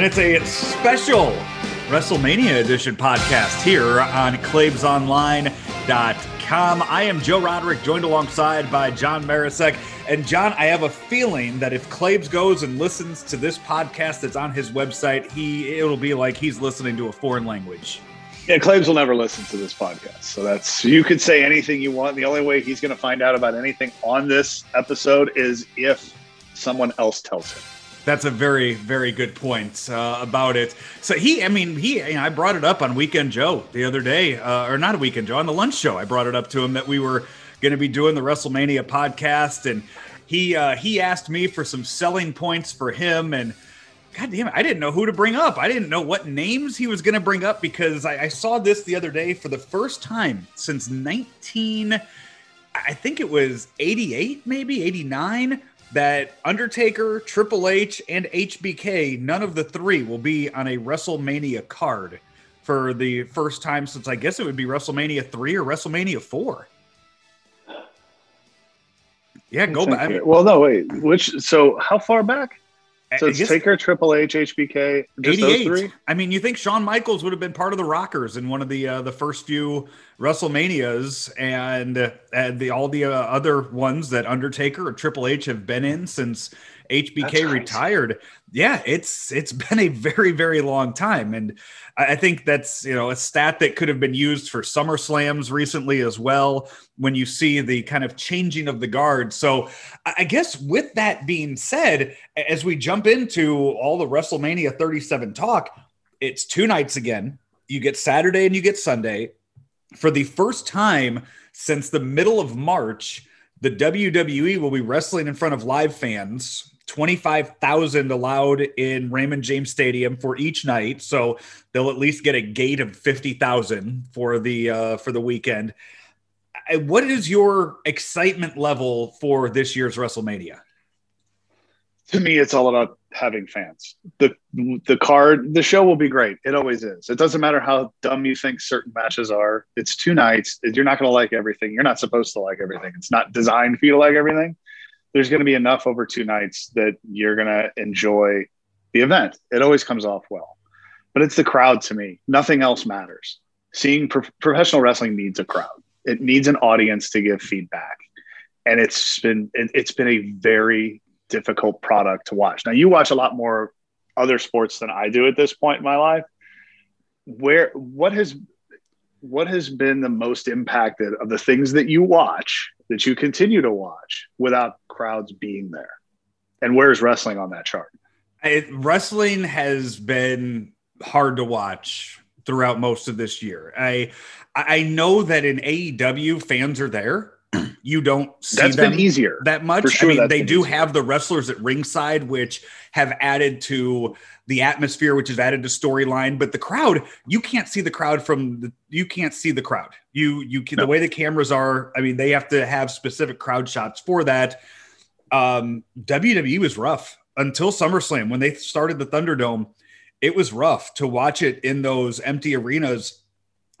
and it's a special WrestleMania edition podcast here on ClavesOnline.com. I am Joe Roderick, joined alongside by John Marisek. And John, I have a feeling that if Claves goes and listens to this podcast that's on his website, he it'll be like he's listening to a foreign language. Yeah, Claves will never listen to this podcast. So that's you could say anything you want. The only way he's going to find out about anything on this episode is if someone else tells him. That's a very, very good point uh, about it. So he, I mean, he, you know, I brought it up on Weekend Joe the other day, uh, or not a Weekend Joe, on the lunch show. I brought it up to him that we were going to be doing the WrestleMania podcast, and he uh, he asked me for some selling points for him, and God damn it, I didn't know who to bring up. I didn't know what names he was going to bring up because I, I saw this the other day for the first time since 19, I think it was 88, maybe 89 that Undertaker, Triple H, and HBK, none of the three will be on a WrestleMania card for the first time since I guess it would be WrestleMania 3 or WrestleMania 4. Yeah, go back. Well, no, wait. Which so how far back? So it's Taker, Triple H, HBK, just 88. those three. I mean, you think Shawn Michaels would have been part of the Rockers in one of the uh, the first few WrestleManias, and and the all the uh, other ones that Undertaker or Triple H have been in since HBK retired. Yeah, it's it's been a very very long time, and I think that's you know a stat that could have been used for Summer Slams recently as well. When you see the kind of changing of the guard, so I guess with that being said, as we jump into all the WrestleMania 37 talk, it's two nights again. You get Saturday and you get Sunday. For the first time since the middle of March, the WWE will be wrestling in front of live fans 25,000 allowed in Raymond James Stadium for each night. So they'll at least get a gate of 50,000 for the uh, for the weekend. What is your excitement level for this year's WrestleMania? To me, it's all about having fans. The the card, the show will be great. It always is. It doesn't matter how dumb you think certain matches are. It's two nights. You're not going to like everything. You're not supposed to like everything. It's not designed for you to like everything there's going to be enough over two nights that you're going to enjoy the event. It always comes off well, but it's the crowd to me. Nothing else matters. Seeing pro- professional wrestling needs a crowd. It needs an audience to give feedback, and it's been it, it's been a very difficult product to watch. Now you watch a lot more other sports than I do at this point in my life. Where what has what has been the most impacted of the things that you watch that you continue to watch without crowds being there? And where's wrestling on that chart? It, wrestling has been hard to watch throughout most of this year. I I know that in AEW fans are there. You don't see That's them been easier that much. Sure, I mean, they do easier. have the wrestlers at ringside, which have added to the atmosphere, which is added to storyline. But the crowd, you can't see the crowd from the you can't see the crowd. You you can, no. the way the cameras are. I mean, they have to have specific crowd shots for that. Um, WWE was rough until SummerSlam when they started the Thunderdome. It was rough to watch it in those empty arenas.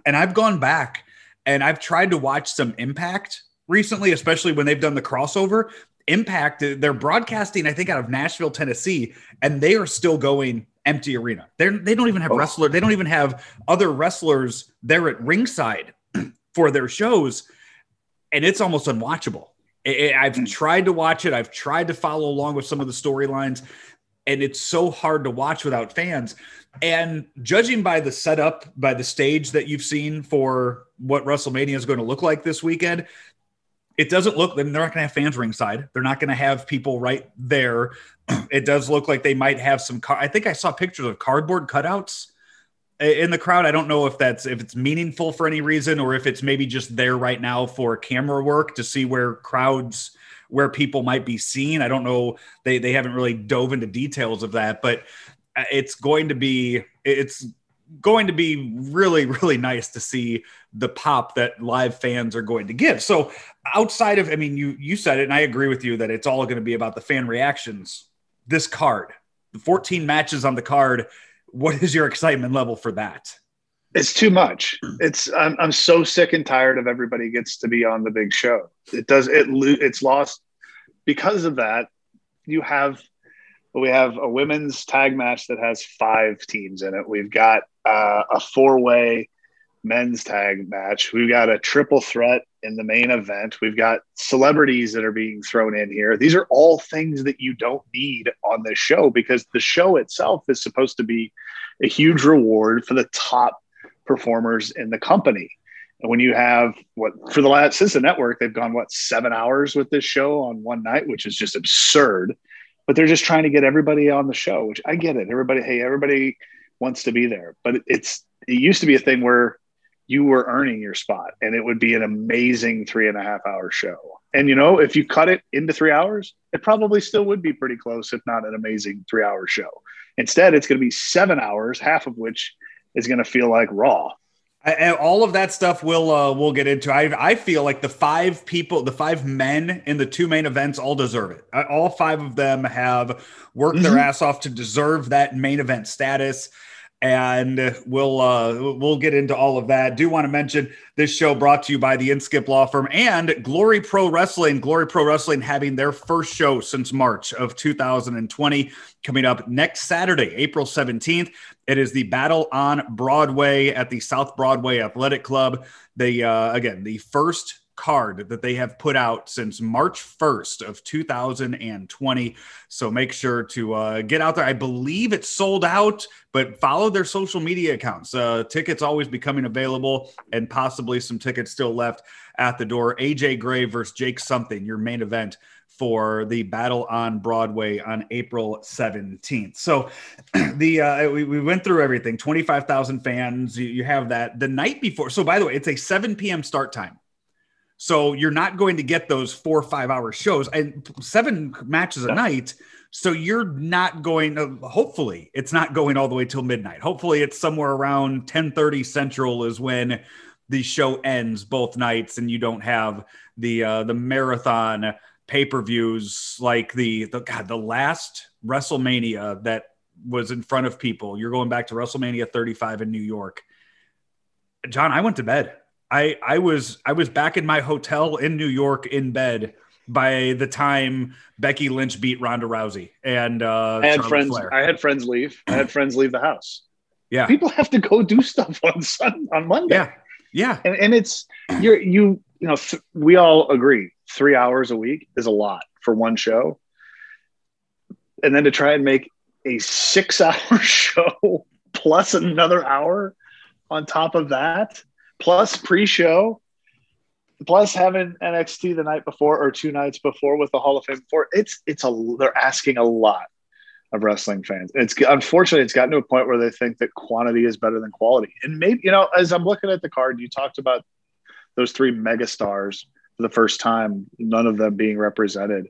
And I've gone back and I've tried to watch some Impact recently, especially when they've done the crossover. Impact, they're broadcasting, I think, out of Nashville, Tennessee, and they are still going empty arena. They're, they don't even have oh. wrestler. They don't even have other wrestlers there at ringside for their shows, and it's almost unwatchable. I've hmm. tried to watch it. I've tried to follow along with some of the storylines, and it's so hard to watch without fans. And judging by the setup, by the stage that you've seen for what WrestleMania is going to look like this weekend, it doesn't look they're not going to have fans ringside. They're not going to have people right there. It does look like they might have some i think i saw pictures of cardboard cutouts in the crowd. I don't know if that's if it's meaningful for any reason or if it's maybe just there right now for camera work to see where crowds where people might be seen. I don't know. They they haven't really dove into details of that but uh, it's going to be it's going to be really really nice to see the pop that live fans are going to give. So outside of i mean you you said it and i agree with you that it's all going to be about the fan reactions. This card the 14 matches on the card what is your excitement level for that? It's too much. It's i'm, I'm so sick and tired of everybody gets to be on the big show. It does it it's lost. Because of that you have we have a women's tag match that has five teams in it. We've got uh, a four way men's tag match. We've got a triple threat in the main event. We've got celebrities that are being thrown in here. These are all things that you don't need on this show because the show itself is supposed to be a huge reward for the top performers in the company. And when you have what for the last since the network, they've gone what seven hours with this show on one night, which is just absurd. But they're just trying to get everybody on the show, which I get it. Everybody, hey, everybody wants to be there. But it's it used to be a thing where you were earning your spot and it would be an amazing three and a half hour show. And you know, if you cut it into three hours, it probably still would be pretty close, if not an amazing three hour show. Instead, it's going to be seven hours, half of which is going to feel like raw. And all of that stuff we'll uh, we'll get into. I I feel like the five people, the five men in the two main events, all deserve it. All five of them have worked mm-hmm. their ass off to deserve that main event status and we'll uh, we'll get into all of that. Do want to mention this show brought to you by the Inskip Law Firm and Glory Pro Wrestling. Glory Pro Wrestling having their first show since March of 2020 coming up next Saturday, April 17th. It is the Battle on Broadway at the South Broadway Athletic Club. The uh, again the first card that they have put out since March 1st of 2020. So make sure to uh, get out there. I believe it's sold out, but follow their social media accounts. Uh, tickets always becoming available and possibly some tickets still left at the door. AJ Gray versus Jake something, your main event for the battle on Broadway on April 17th. So the uh, we, we went through everything 25,000 fans. You, you have that the night before. So by the way, it's a 7 p.m. start time. So you're not going to get those four or five hour shows and seven matches a night. So you're not going to, hopefully it's not going all the way till midnight. Hopefully it's somewhere around 1030 central is when the show ends both nights and you don't have the, uh, the marathon pay-per-views like the, the, God, the last WrestleMania that was in front of people. You're going back to WrestleMania 35 in New York. John, I went to bed. I I was I was back in my hotel in New York in bed by the time Becky Lynch beat Ronda Rousey and uh, I had Charlotte friends. Flair. I had friends leave. I had friends leave the house. Yeah, people have to go do stuff on Sun on Monday. Yeah, yeah, and, and it's you're you you know th- we all agree three hours a week is a lot for one show, and then to try and make a six hour show plus another hour on top of that plus pre-show, plus having NXT the night before or two nights before with the Hall of Fame before. It's it's a they're asking a lot of wrestling fans. It's unfortunately it's gotten to a point where they think that quantity is better than quality. And maybe you know, as I'm looking at the card, you talked about those three megastars for the first time, none of them being represented.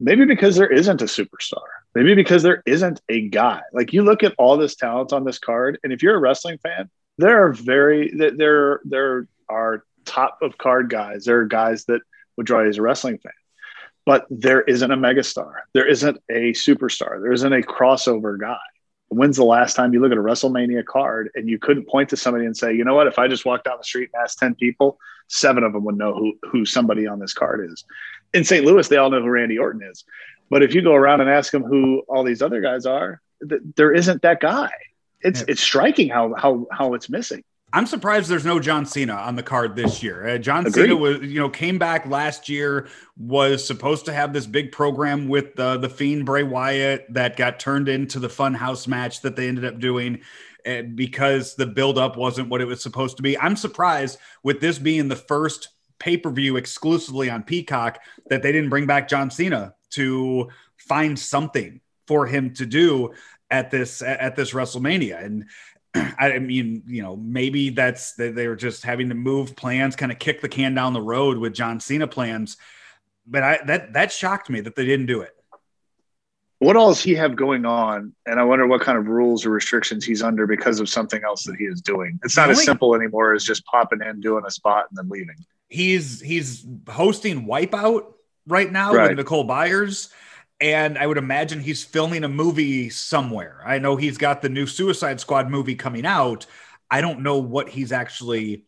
Maybe because there isn't a superstar. Maybe because there isn't a guy. Like you look at all this talent on this card, and if you're a wrestling fan, there are very there there are top of card guys. There are guys that would draw you as a wrestling fan, but there isn't a megastar. There isn't a superstar. There isn't a crossover guy. When's the last time you look at a WrestleMania card and you couldn't point to somebody and say, you know what, if I just walked down the street and asked 10 people, seven of them would know who, who somebody on this card is. In St. Louis, they all know who Randy Orton is. But if you go around and ask them who all these other guys are, th- there isn't that guy it's yeah. it's striking how how how it's missing. I'm surprised there's no John Cena on the card this year. Uh, John Agreed. Cena was, you know, came back last year, was supposed to have this big program with uh, the Fiend Bray Wyatt that got turned into the Funhouse match that they ended up doing uh, because the buildup wasn't what it was supposed to be. I'm surprised with this being the first pay per view exclusively on Peacock that they didn't bring back John Cena to find something for him to do at this at this WrestleMania. And I mean, you know, maybe that's they, they were just having to move plans, kind of kick the can down the road with John Cena plans. But I that that shocked me that they didn't do it. What all does he have going on? And I wonder what kind of rules or restrictions he's under because of something else that he is doing. It's not as simple anymore as just popping in, doing a spot, and then leaving. He's he's hosting Wipeout right now right. with Nicole Byers and I would imagine he's filming a movie somewhere. I know he's got the new Suicide Squad movie coming out. I don't know what he's actually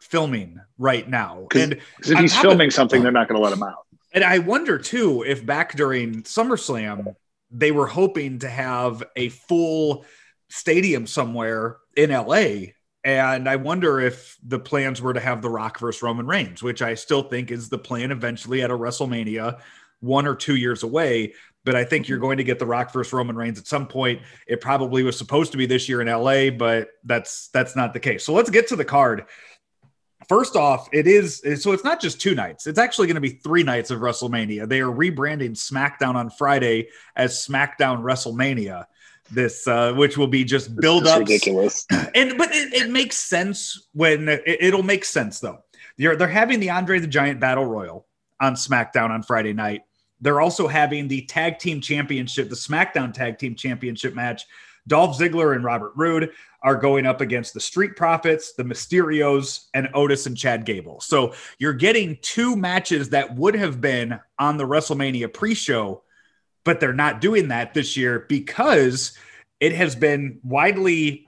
filming right now. And if he's filming of, something, they're not going to let him out. And I wonder too if back during SummerSlam, they were hoping to have a full stadium somewhere in LA. And I wonder if the plans were to have The Rock versus Roman Reigns, which I still think is the plan eventually at a WrestleMania one or two years away. But I think you're going to get The Rock versus Roman Reigns at some point. It probably was supposed to be this year in LA, but that's that's not the case. So let's get to the card. First off, it is so it's not just two nights. It's actually going to be three nights of WrestleMania. They are rebranding SmackDown on Friday as SmackDown WrestleMania. This, uh, which will be just build up ridiculous. And but it, it makes sense when it, will make sense though. They're they're having the Andre the Giant Battle Royal on SmackDown on Friday night. They're also having the Tag Team Championship, the SmackDown Tag Team Championship match. Dolph Ziggler and Robert Roode are going up against the Street Profits, the Mysterios, and Otis and Chad Gable. So you're getting two matches that would have been on the WrestleMania pre show, but they're not doing that this year because it has been widely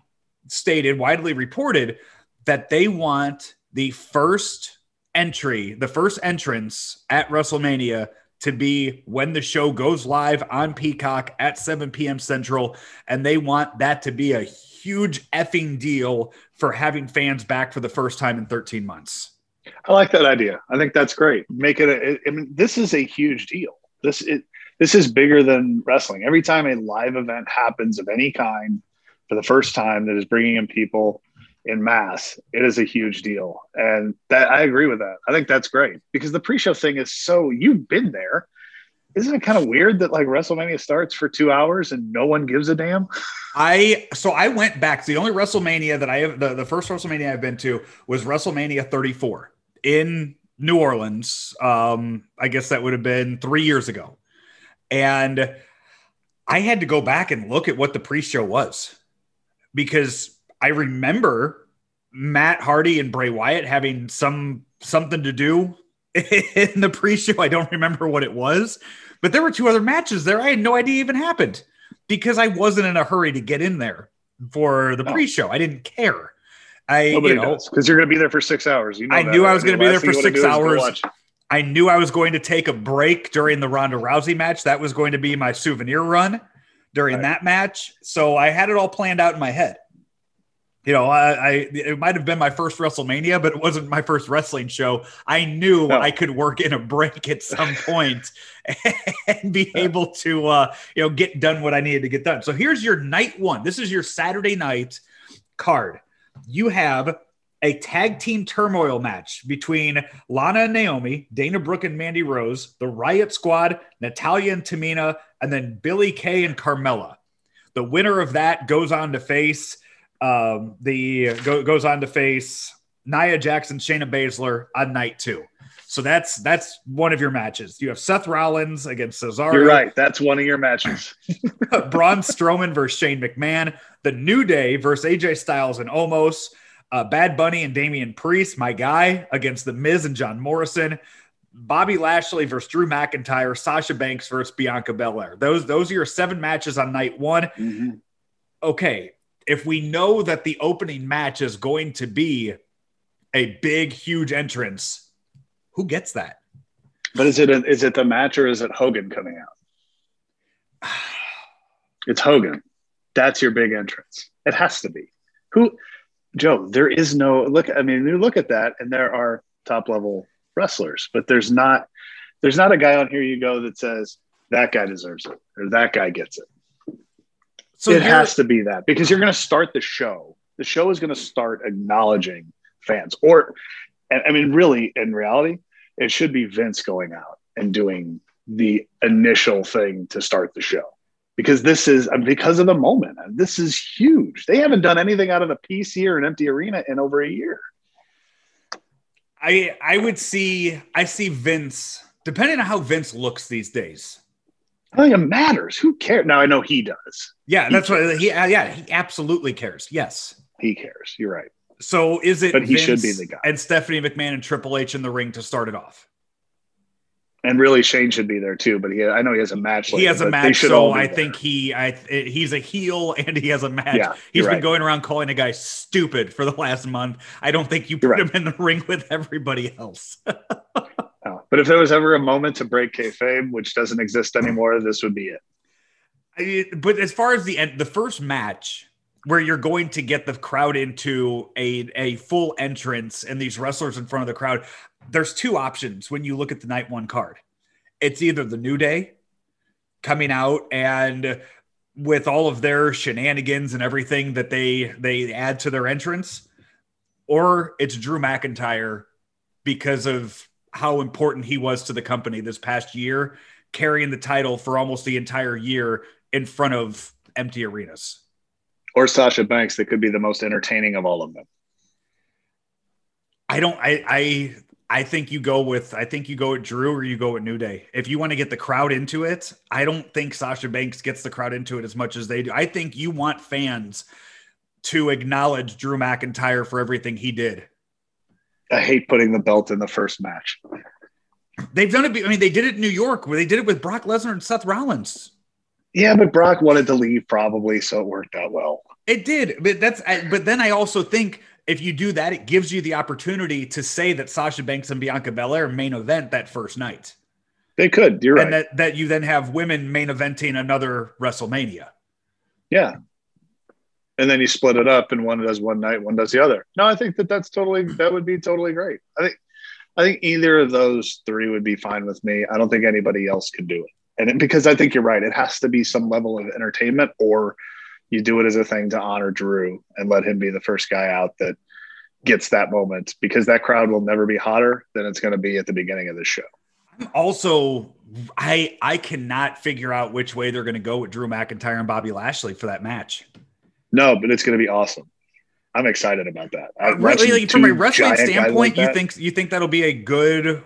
stated, widely reported that they want the first entry, the first entrance at WrestleMania to be when the show goes live on Peacock at 7 p.m. Central. And they want that to be a huge effing deal for having fans back for the first time in 13 months. I like that idea. I think that's great. Make it. A, I mean, this is a huge deal. This it, this is bigger than wrestling. Every time a live event happens of any kind for the first time that is bringing in people in mass, it is a huge deal. And that I agree with that. I think that's great because the pre-show thing is so you've been there. Isn't it kind of weird that like WrestleMania starts for two hours and no one gives a damn? I so I went back. The only WrestleMania that I have the, the first WrestleMania I've been to was WrestleMania 34 in New Orleans. Um, I guess that would have been three years ago. And I had to go back and look at what the pre-show was because I remember Matt Hardy and Bray Wyatt having some something to do in the pre-show. I don't remember what it was, but there were two other matches there. I had no idea even happened because I wasn't in a hurry to get in there for the no. pre-show. I didn't care. I Nobody you know because you're going to be there for six hours. You know I that. knew I was going to be there for six hours. I knew I was going to take a break during the Ronda Rousey match. That was going to be my souvenir run during right. that match. So I had it all planned out in my head you know, I, I it might have been my first WrestleMania, but it wasn't my first wrestling show. I knew no. I could work in a break at some point and be able to, uh, you know, get done what I needed to get done. So here's your night one. This is your Saturday night card. You have a tag team turmoil match between Lana and Naomi, Dana Brooke and Mandy Rose, the Riot Squad, Natalya and Tamina, and then Billie Kay and Carmella. The winner of that goes on to face um, the go, goes on to face Nia Jackson, Shayna Baszler on night two. So that's that's one of your matches. You have Seth Rollins against Cesaro. You're right. That's one of your matches. Braun Strowman versus Shane McMahon. The New Day versus AJ Styles and Omos. Uh, Bad Bunny and Damian Priest, my guy, against The Miz and John Morrison. Bobby Lashley versus Drew McIntyre. Sasha Banks versus Bianca Belair. Those those are your seven matches on night one. Mm-hmm. Okay, if we know that the opening match is going to be a big, huge entrance, who gets that? But is it a, is it the match or is it Hogan coming out? it's Hogan. That's your big entrance. It has to be. Who, Joe? There is no look. I mean, you look at that, and there are top level wrestlers, but there's not there's not a guy on here you go that says that guy deserves it or that guy gets it. So it has to be that because you're going to start the show. The show is going to start acknowledging fans, or, I mean, really, in reality, it should be Vince going out and doing the initial thing to start the show because this is because of the moment. This is huge. They haven't done anything out of a PC or an empty arena in over a year. I I would see I see Vince depending on how Vince looks these days. I think it matters. Who cares? Now I know he does. Yeah, he that's cares. what he. Uh, yeah, he absolutely cares. Yes, he cares. You're right. So is it? But he Vince should be the guy. And Stephanie McMahon and Triple H in the ring to start it off. And really, Shane should be there too. But he, I know he has a match. Later, he has a match, so I there. think he, I, he's a heel and he has a match. Yeah, he's been right. going around calling a guy stupid for the last month. I don't think you put right. him in the ring with everybody else. But if there was ever a moment to break kayfabe, which doesn't exist anymore, this would be it. I, but as far as the end, the first match where you're going to get the crowd into a a full entrance and these wrestlers in front of the crowd, there's two options when you look at the night one card. It's either the New Day coming out and with all of their shenanigans and everything that they they add to their entrance, or it's Drew McIntyre because of how important he was to the company this past year, carrying the title for almost the entire year in front of empty arenas. Or Sasha Banks, that could be the most entertaining of all of them. I don't. I. I. I think you go with. I think you go with Drew or you go with New Day. If you want to get the crowd into it, I don't think Sasha Banks gets the crowd into it as much as they do. I think you want fans to acknowledge Drew McIntyre for everything he did. I hate putting the belt in the first match. They've done it. I mean, they did it in New York where they did it with Brock Lesnar and Seth Rollins. Yeah, but Brock wanted to leave probably, so it worked out well. It did, but that's. But then I also think if you do that, it gives you the opportunity to say that Sasha Banks and Bianca Belair main event that first night. They could. You're and right. that that you then have women main eventing another WrestleMania. Yeah. And then you split it up, and one does one night, one does the other. No, I think that that's totally that would be totally great. I think I think either of those three would be fine with me. I don't think anybody else could do it and it, because I think you're right, it has to be some level of entertainment, or you do it as a thing to honor Drew and let him be the first guy out that gets that moment because that crowd will never be hotter than it's going to be at the beginning of the show. Also, I I cannot figure out which way they're going to go with Drew McIntyre and Bobby Lashley for that match. No, but it's going to be awesome. I'm excited about that. Really, like, from a wrestling standpoint, like you think you think that'll be a good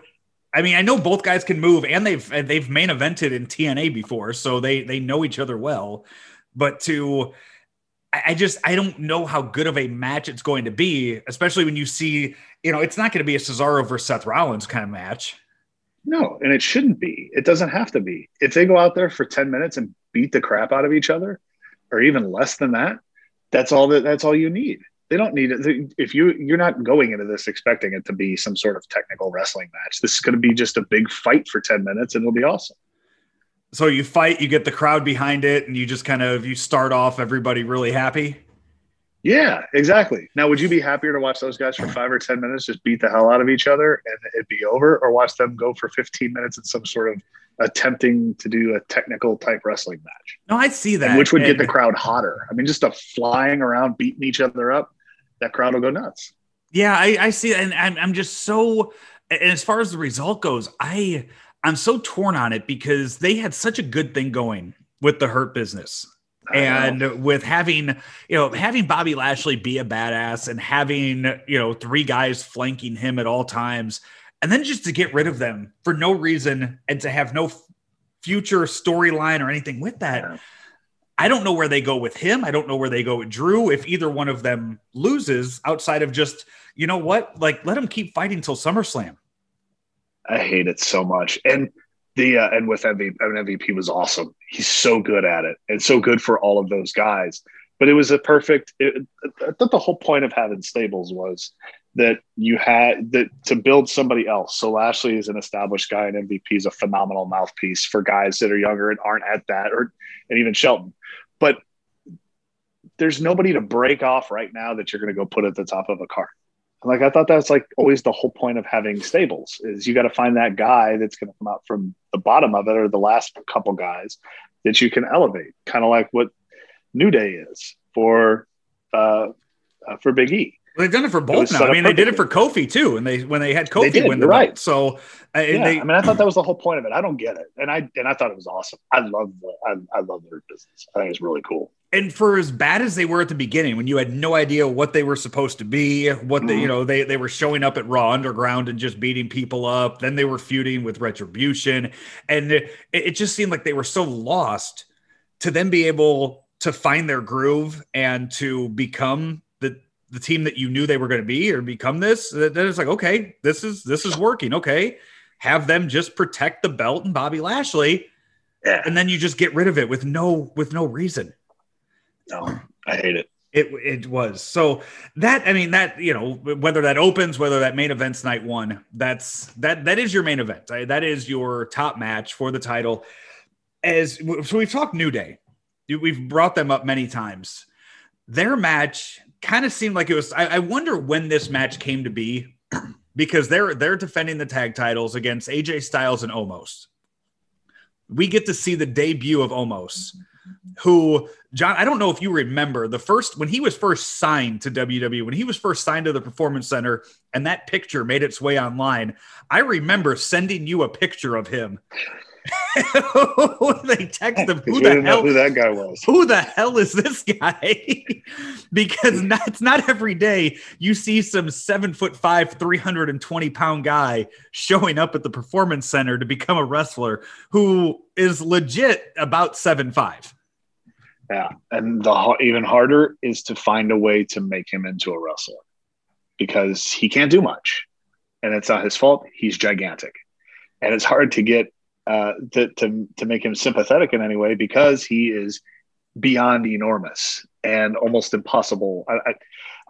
I mean, I know both guys can move, and they've they've main evented in TNA before, so they they know each other well. But to, I just I don't know how good of a match it's going to be, especially when you see, you know, it's not going to be a Cesaro versus Seth Rollins kind of match. No, and it shouldn't be. It doesn't have to be. If they go out there for ten minutes and beat the crap out of each other, or even less than that, that's all that that's all you need they don't need it. If you you're not going into this expecting it to be some sort of technical wrestling match, this is going to be just a big fight for ten minutes, and it'll be awesome. So you fight, you get the crowd behind it, and you just kind of you start off everybody really happy. Yeah, exactly. Now, would you be happier to watch those guys for five or ten minutes just beat the hell out of each other and it'd be over, or watch them go for fifteen minutes in some sort of attempting to do a technical type wrestling match? No, I see that. And which would and, get the crowd hotter? I mean, just a flying around, beating each other up that crowd will go nuts. Yeah, I, I see, and I'm, I'm just so. And as far as the result goes, I I'm so torn on it because they had such a good thing going with the Hurt business. And with having, you know, having Bobby Lashley be a badass and having, you know, three guys flanking him at all times, and then just to get rid of them for no reason and to have no future storyline or anything with that. Yeah. I don't know where they go with him. I don't know where they go with Drew. If either one of them loses, outside of just, you know what, like let them keep fighting till SummerSlam. I hate it so much. And the uh, and with MVP, I mean, MVP was awesome. He's so good at it, and so good for all of those guys. But it was a perfect. It, I thought the whole point of having stables was that you had that to build somebody else. So Lashley is an established guy, and MVP is a phenomenal mouthpiece for guys that are younger and aren't at that, or and even Shelton but there's nobody to break off right now that you're going to go put at the top of a card. Like I thought that's like always the whole point of having stables is you got to find that guy that's going to come out from the bottom of it or the last couple guys that you can elevate, kind of like what New Day is for uh, uh, for Big E. They've done it for both it now. I mean, they did it for Kofi too, and they when they had Kofi they win the right. Belt. So, uh, yeah, they, I mean, I thought that was the whole point of it. I don't get it, and I and I thought it was awesome. I love the I, I love their business. I think it's really cool. And for as bad as they were at the beginning, when you had no idea what they were supposed to be, what they, mm-hmm. you know, they they were showing up at Raw Underground and just beating people up. Then they were feuding with Retribution, and it, it just seemed like they were so lost. To then be able to find their groove and to become the team that you knew they were going to be or become this, then it's like, okay, this is this is working. Okay. Have them just protect the belt and Bobby Lashley. Yeah. And then you just get rid of it with no with no reason. No, I hate it. It it was. So that I mean that, you know, whether that opens, whether that main event's night one, that's that that is your main event. That is your top match for the title. As so we've talked New Day we've brought them up many times. Their match kind of seemed like it was. I, I wonder when this match came to be because they're they're defending the tag titles against AJ Styles and Omos. We get to see the debut of Omos, who John. I don't know if you remember the first when he was first signed to WWE, when he was first signed to the Performance Center, and that picture made its way online. I remember sending you a picture of him they text him who the hell who that guy was. Who the hell is this guy? because not, it's not every day you see some seven foot five, 320 pound guy showing up at the performance center to become a wrestler who is legit about seven five. Yeah, and the even harder is to find a way to make him into a wrestler because he can't do much, and it's not his fault. He's gigantic, and it's hard to get uh, to, to, to make him sympathetic in any way because he is beyond enormous and almost impossible. I, I,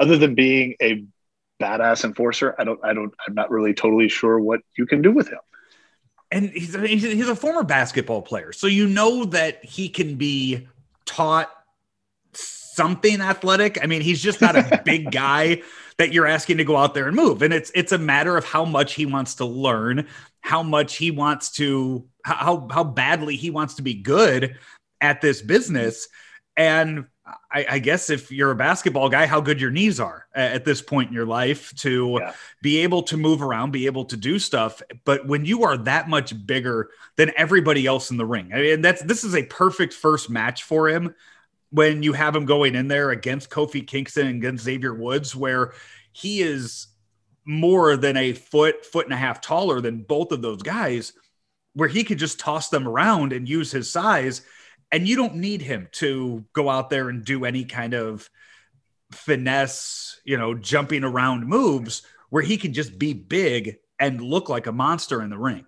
other than being a badass enforcer, I don't, I don't, I'm not really totally sure what you can do with him. And he's, he's a former basketball player. So you know that he can be taught something athletic. I mean, he's just not a big guy that you're asking to go out there and move. And it's it's a matter of how much he wants to learn, how much he wants to how how badly he wants to be good at this business. And I, I, guess if you're a basketball guy, how good your knees are at this point in your life to yeah. be able to move around, be able to do stuff. But when you are that much bigger than everybody else in the ring, I mean, that's this is a perfect first match for him when you have him going in there against Kofi Kingston and against Xavier Woods, where he is more than a foot, foot and a half taller than both of those guys, where he could just toss them around and use his size. And you don't need him to go out there and do any kind of finesse, you know, jumping around moves where he can just be big and look like a monster in the ring.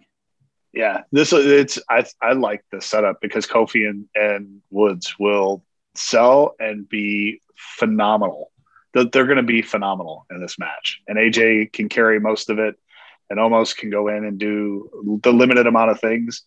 Yeah, this is it's I I like the setup because Kofi and and Woods will sell and be phenomenal. They're, they're going to be phenomenal in this match, and AJ can carry most of it, and Omos can go in and do the limited amount of things.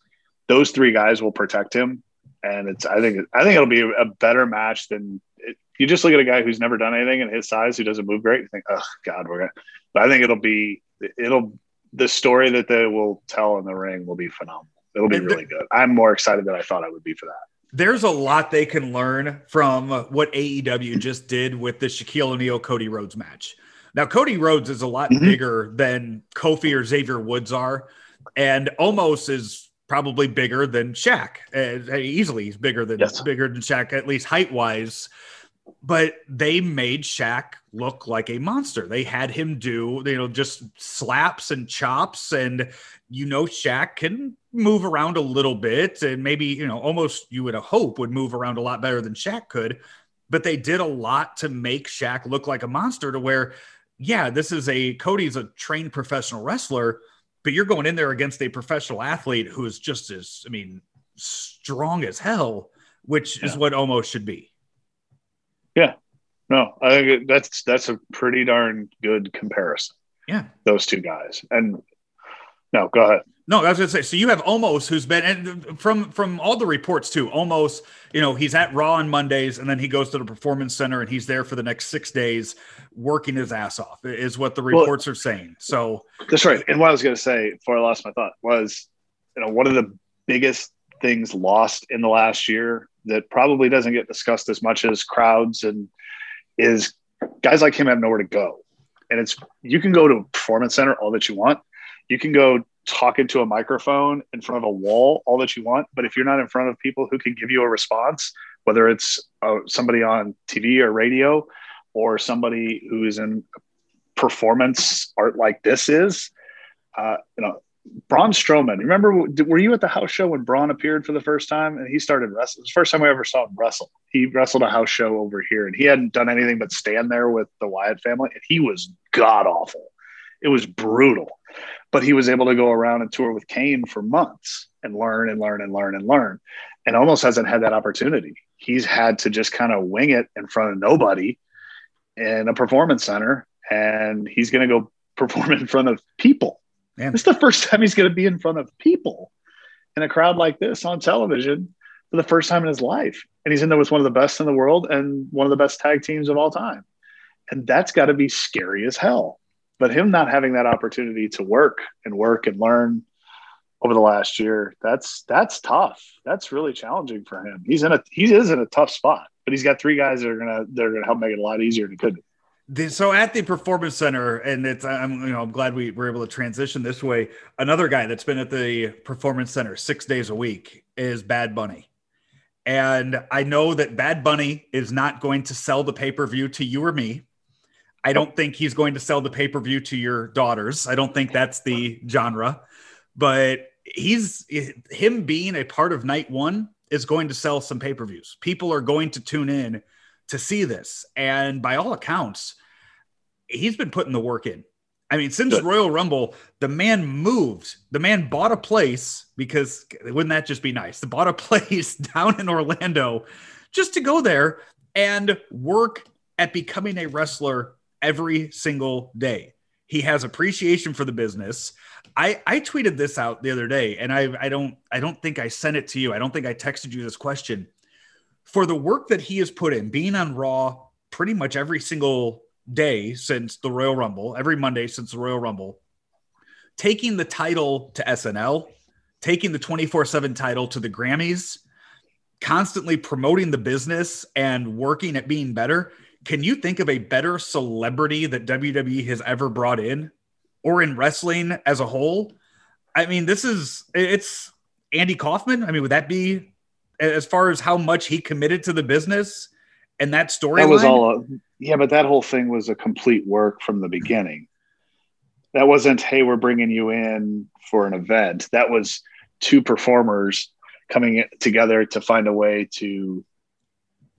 Those three guys will protect him, and it's I think I think it'll be a better match than it, you just look at a guy who's never done anything and his size who doesn't move great. You think, oh God, we're gonna. But I think it'll be it'll the story that they will tell in the ring will be phenomenal. It'll be really good. I'm more excited than I thought I would be for that there's a lot they can learn from what AEW just did with the Shaquille O'Neal Cody Rhodes match. Now, Cody Rhodes is a lot mm-hmm. bigger than Kofi or Xavier Woods are, and Omos is probably bigger than Shaq. Uh, easily, he's bigger than yes. bigger than Shaq, at least height wise. But they made Shaq look like a monster. They had him do, you know, just slaps and chops, and you know, Shaq can move around a little bit and maybe, you know, Omos you would hope would move around a lot better than Shaq could. But they did a lot to make Shaq look like a monster to where, yeah, this is a Cody's a trained professional wrestler, but you're going in there against a professional athlete who is just as, I mean, strong as hell, which yeah. is what Omos should be. Yeah. No, I think that's that's a pretty darn good comparison. Yeah. Those two guys. And no, go ahead. No, I was going to say. So you have Omos, who's been, and from from all the reports too. Omos, you know, he's at Raw on Mondays, and then he goes to the Performance Center, and he's there for the next six days, working his ass off. Is what the reports well, are saying. So that's right. And what I was going to say before I lost my thought was, you know, one of the biggest things lost in the last year that probably doesn't get discussed as much as crowds and is guys like him have nowhere to go. And it's you can go to a performance center all that you want. You can go talk into a microphone in front of a wall all that you want but if you're not in front of people who can give you a response whether it's uh, somebody on tv or radio or somebody who is in performance art like this is uh, you know Braun Strowman. Remember, were you at the house show when Braun appeared for the first time and he started wrestling? It was the first time we ever saw him wrestle. He wrestled a house show over here and he hadn't done anything but stand there with the Wyatt family. And he was god awful. It was brutal but he was able to go around and tour with Kane for months and learn and learn and learn and learn and Omos hasn't had that opportunity. He's had to just kind of wing it in front of nobody in a performance center and he's going to go perform in front of people. Man. This is the first time he's going to be in front of people in a crowd like this on television for the first time in his life. and he's in there with one of the best in the world and one of the best tag teams of all time. And that's got to be scary as hell. But him not having that opportunity to work and work and learn over the last year, that's that's tough. That's really challenging for him. He's in a he is in a tough spot, but he's got three guys that are gonna they're gonna help make it a lot easier than it could be. The, so at the performance center, and it's I'm you know I'm glad we were able to transition this way. Another guy that's been at the performance center six days a week is Bad Bunny, and I know that Bad Bunny is not going to sell the pay per view to you or me. I don't think he's going to sell the pay per view to your daughters. I don't think that's the genre, but he's him being a part of night one is going to sell some pay per views. People are going to tune in to see this. And by all accounts, he's been putting the work in. I mean, since Good. Royal Rumble, the man moved. The man bought a place because wouldn't that just be nice? The bought a place down in Orlando just to go there and work at becoming a wrestler every single day. He has appreciation for the business. I, I tweeted this out the other day and I, I don't I don't think I sent it to you. I don't think I texted you this question for the work that he has put in, being on Raw pretty much every single day since the Royal Rumble, every Monday since the Royal Rumble, taking the title to SNL, taking the 24 7 title to the Grammys, constantly promoting the business and working at being better. Can you think of a better celebrity that WWE has ever brought in or in wrestling as a whole? I mean, this is it's Andy Kaufman. I mean, would that be as far as how much he committed to the business and that story. That was all. A, yeah, but that whole thing was a complete work from the beginning. That wasn't, hey, we're bringing you in for an event. That was two performers coming together to find a way to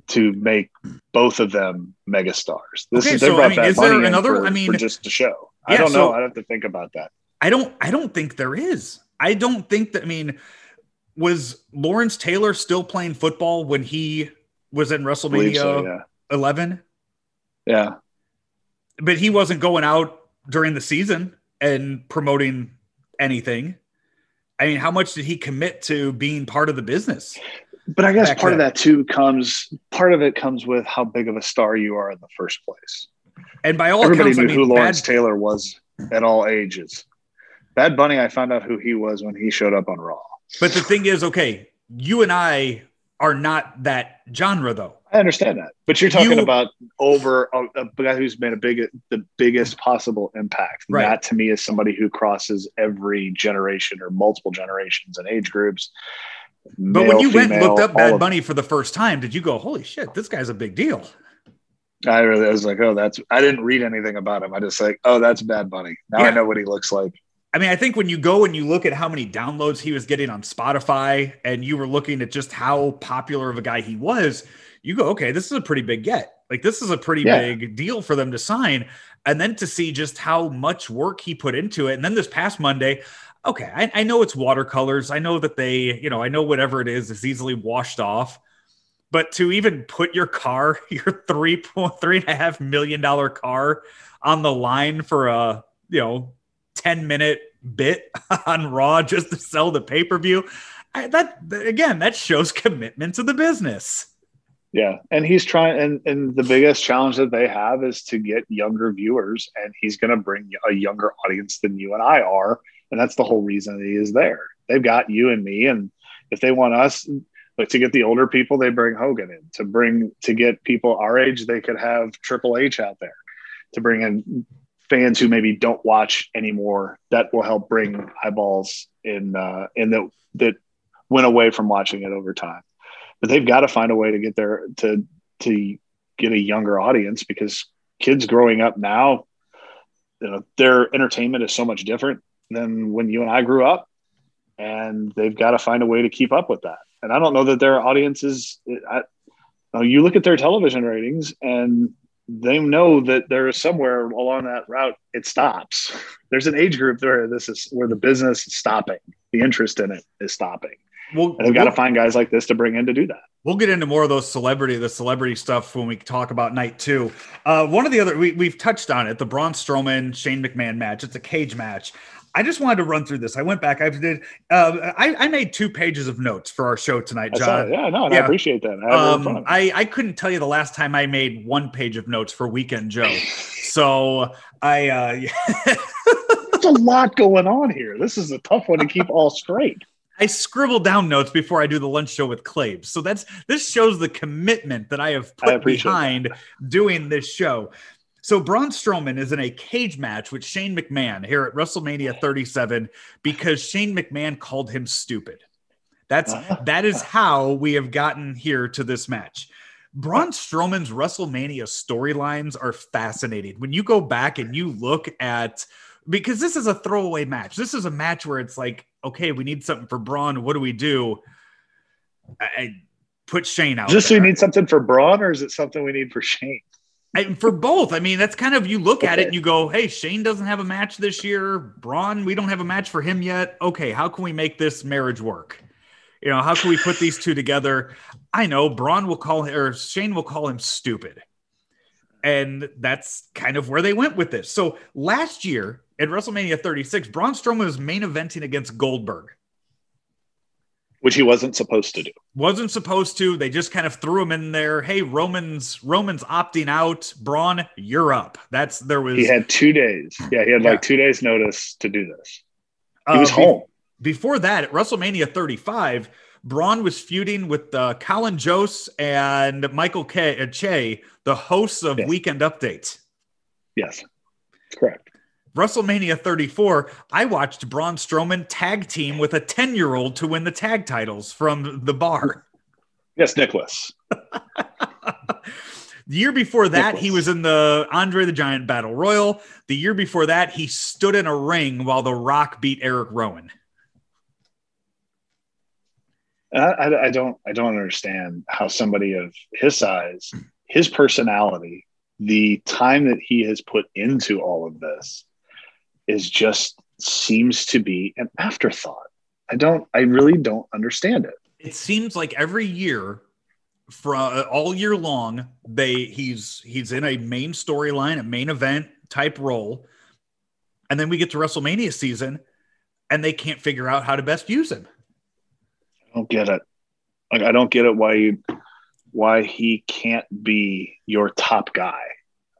to make both of them megastars. This okay, is so, I mean, is there another? For, I mean, just to show. Yeah, I don't know. I have to think about that. I don't. I don't think there is. I don't think that. I mean, was Lawrence Taylor still playing football when he was in WrestleMania so, yeah. 11? Yeah. But he wasn't going out during the season and promoting anything. I mean, how much did he commit to being part of the business? But I guess part then? of that too comes part of it comes with how big of a star you are in the first place. And by all everybody accounts, knew I mean, who Lawrence Bad... Taylor was at all ages. Bad Bunny, I found out who he was when he showed up on Raw. But the thing is, okay, you and I are not that genre, though. I understand that, but you're talking you, about over a, a, guy who's made a big, the biggest possible impact. Right. That to me is somebody who crosses every generation or multiple generations and age groups. But when you female, went and looked up Bad Bunny for the first time, did you go, "Holy shit, this guy's a big deal"? I really I was like, "Oh, that's." I didn't read anything about him. I just like, "Oh, that's Bad Bunny." Now yeah. I know what he looks like. I mean, I think when you go and you look at how many downloads he was getting on Spotify and you were looking at just how popular of a guy he was, you go, okay, this is a pretty big get. Like, this is a pretty yeah. big deal for them to sign. And then to see just how much work he put into it. And then this past Monday, okay, I, I know it's watercolors. I know that they, you know, I know whatever it is is easily washed off. But to even put your car, your three point three and a half million dollar car on the line for a, you know, 10 minute bit on Raw just to sell the pay per view. That again, that shows commitment to the business. Yeah, and he's trying, and and the biggest challenge that they have is to get younger viewers, and he's going to bring a younger audience than you and I are, and that's the whole reason he is there. They've got you and me, and if they want us, like to get the older people, they bring Hogan in. To bring to get people our age, they could have Triple H out there. To bring in fans who maybe don't watch anymore that will help bring eyeballs in uh, in that that went away from watching it over time. But they've got to find a way to get there to to get a younger audience because kids growing up now you know their entertainment is so much different than when you and I grew up and they've got to find a way to keep up with that. And I don't know that their audience is I, you look at their television ratings and they know that there is somewhere along that route it stops. There's an age group where this is where the business is stopping. The interest in it is stopping. Well, and they've got to find guys like this to bring in to do that. We'll get into more of those celebrity, the celebrity stuff when we talk about night two. Uh, one of the other we, we've touched on it, the Braun Strowman Shane McMahon match. It's a cage match. I just wanted to run through this. I went back. I did. Uh, I, I made two pages of notes for our show tonight, John. Yeah, no, yeah. I appreciate that. I, um, I, I couldn't tell you the last time I made one page of notes for Weekend Joe. so I. Uh, There's a lot going on here. This is a tough one to keep all straight. I scribble down notes before I do the lunch show with Claves. So that's this shows the commitment that I have put I behind that. doing this show. So Braun Strowman is in a cage match with Shane McMahon here at WrestleMania 37 because Shane McMahon called him stupid. That's uh-huh. that is how we have gotten here to this match. Braun Strowman's WrestleMania storylines are fascinating. When you go back and you look at because this is a throwaway match. This is a match where it's like, okay, we need something for Braun. What do we do? I, I put Shane out. Just so we need something for Braun, or is it something we need for Shane? I, for both. I mean, that's kind of you look at it and you go, "Hey, Shane doesn't have a match this year. Braun, we don't have a match for him yet. Okay, how can we make this marriage work? You know, how can we put these two together? I know Braun will call or Shane will call him stupid, and that's kind of where they went with this. So last year at WrestleMania 36, Braun Strowman was main eventing against Goldberg which he wasn't supposed to do. Wasn't supposed to. They just kind of threw him in there. Hey, Roman's Roman's opting out. Braun, you're up. That's there was. He had two days. Yeah, he had yeah. like two days notice to do this. He uh, was home. Be- before that, at WrestleMania 35, Braun was feuding with uh, Colin Jost and Michael K- uh, Che, the hosts of yes. Weekend Update. Yes, correct. WrestleMania 34, I watched Braun Strowman tag team with a 10 year old to win the tag titles from the bar. Yes, Nicholas. the year before that, Nicholas. he was in the Andre the Giant Battle Royal. The year before that, he stood in a ring while The Rock beat Eric Rowan. I, I, I don't I don't understand how somebody of his size, his personality, the time that he has put into all of this is just seems to be an afterthought. I don't, I really don't understand it. It seems like every year, for uh, all year long, they he's he's in a main storyline, a main event type role, and then we get to WrestleMania season, and they can't figure out how to best use him. I don't get it. Like I don't get it why you why he can't be your top guy.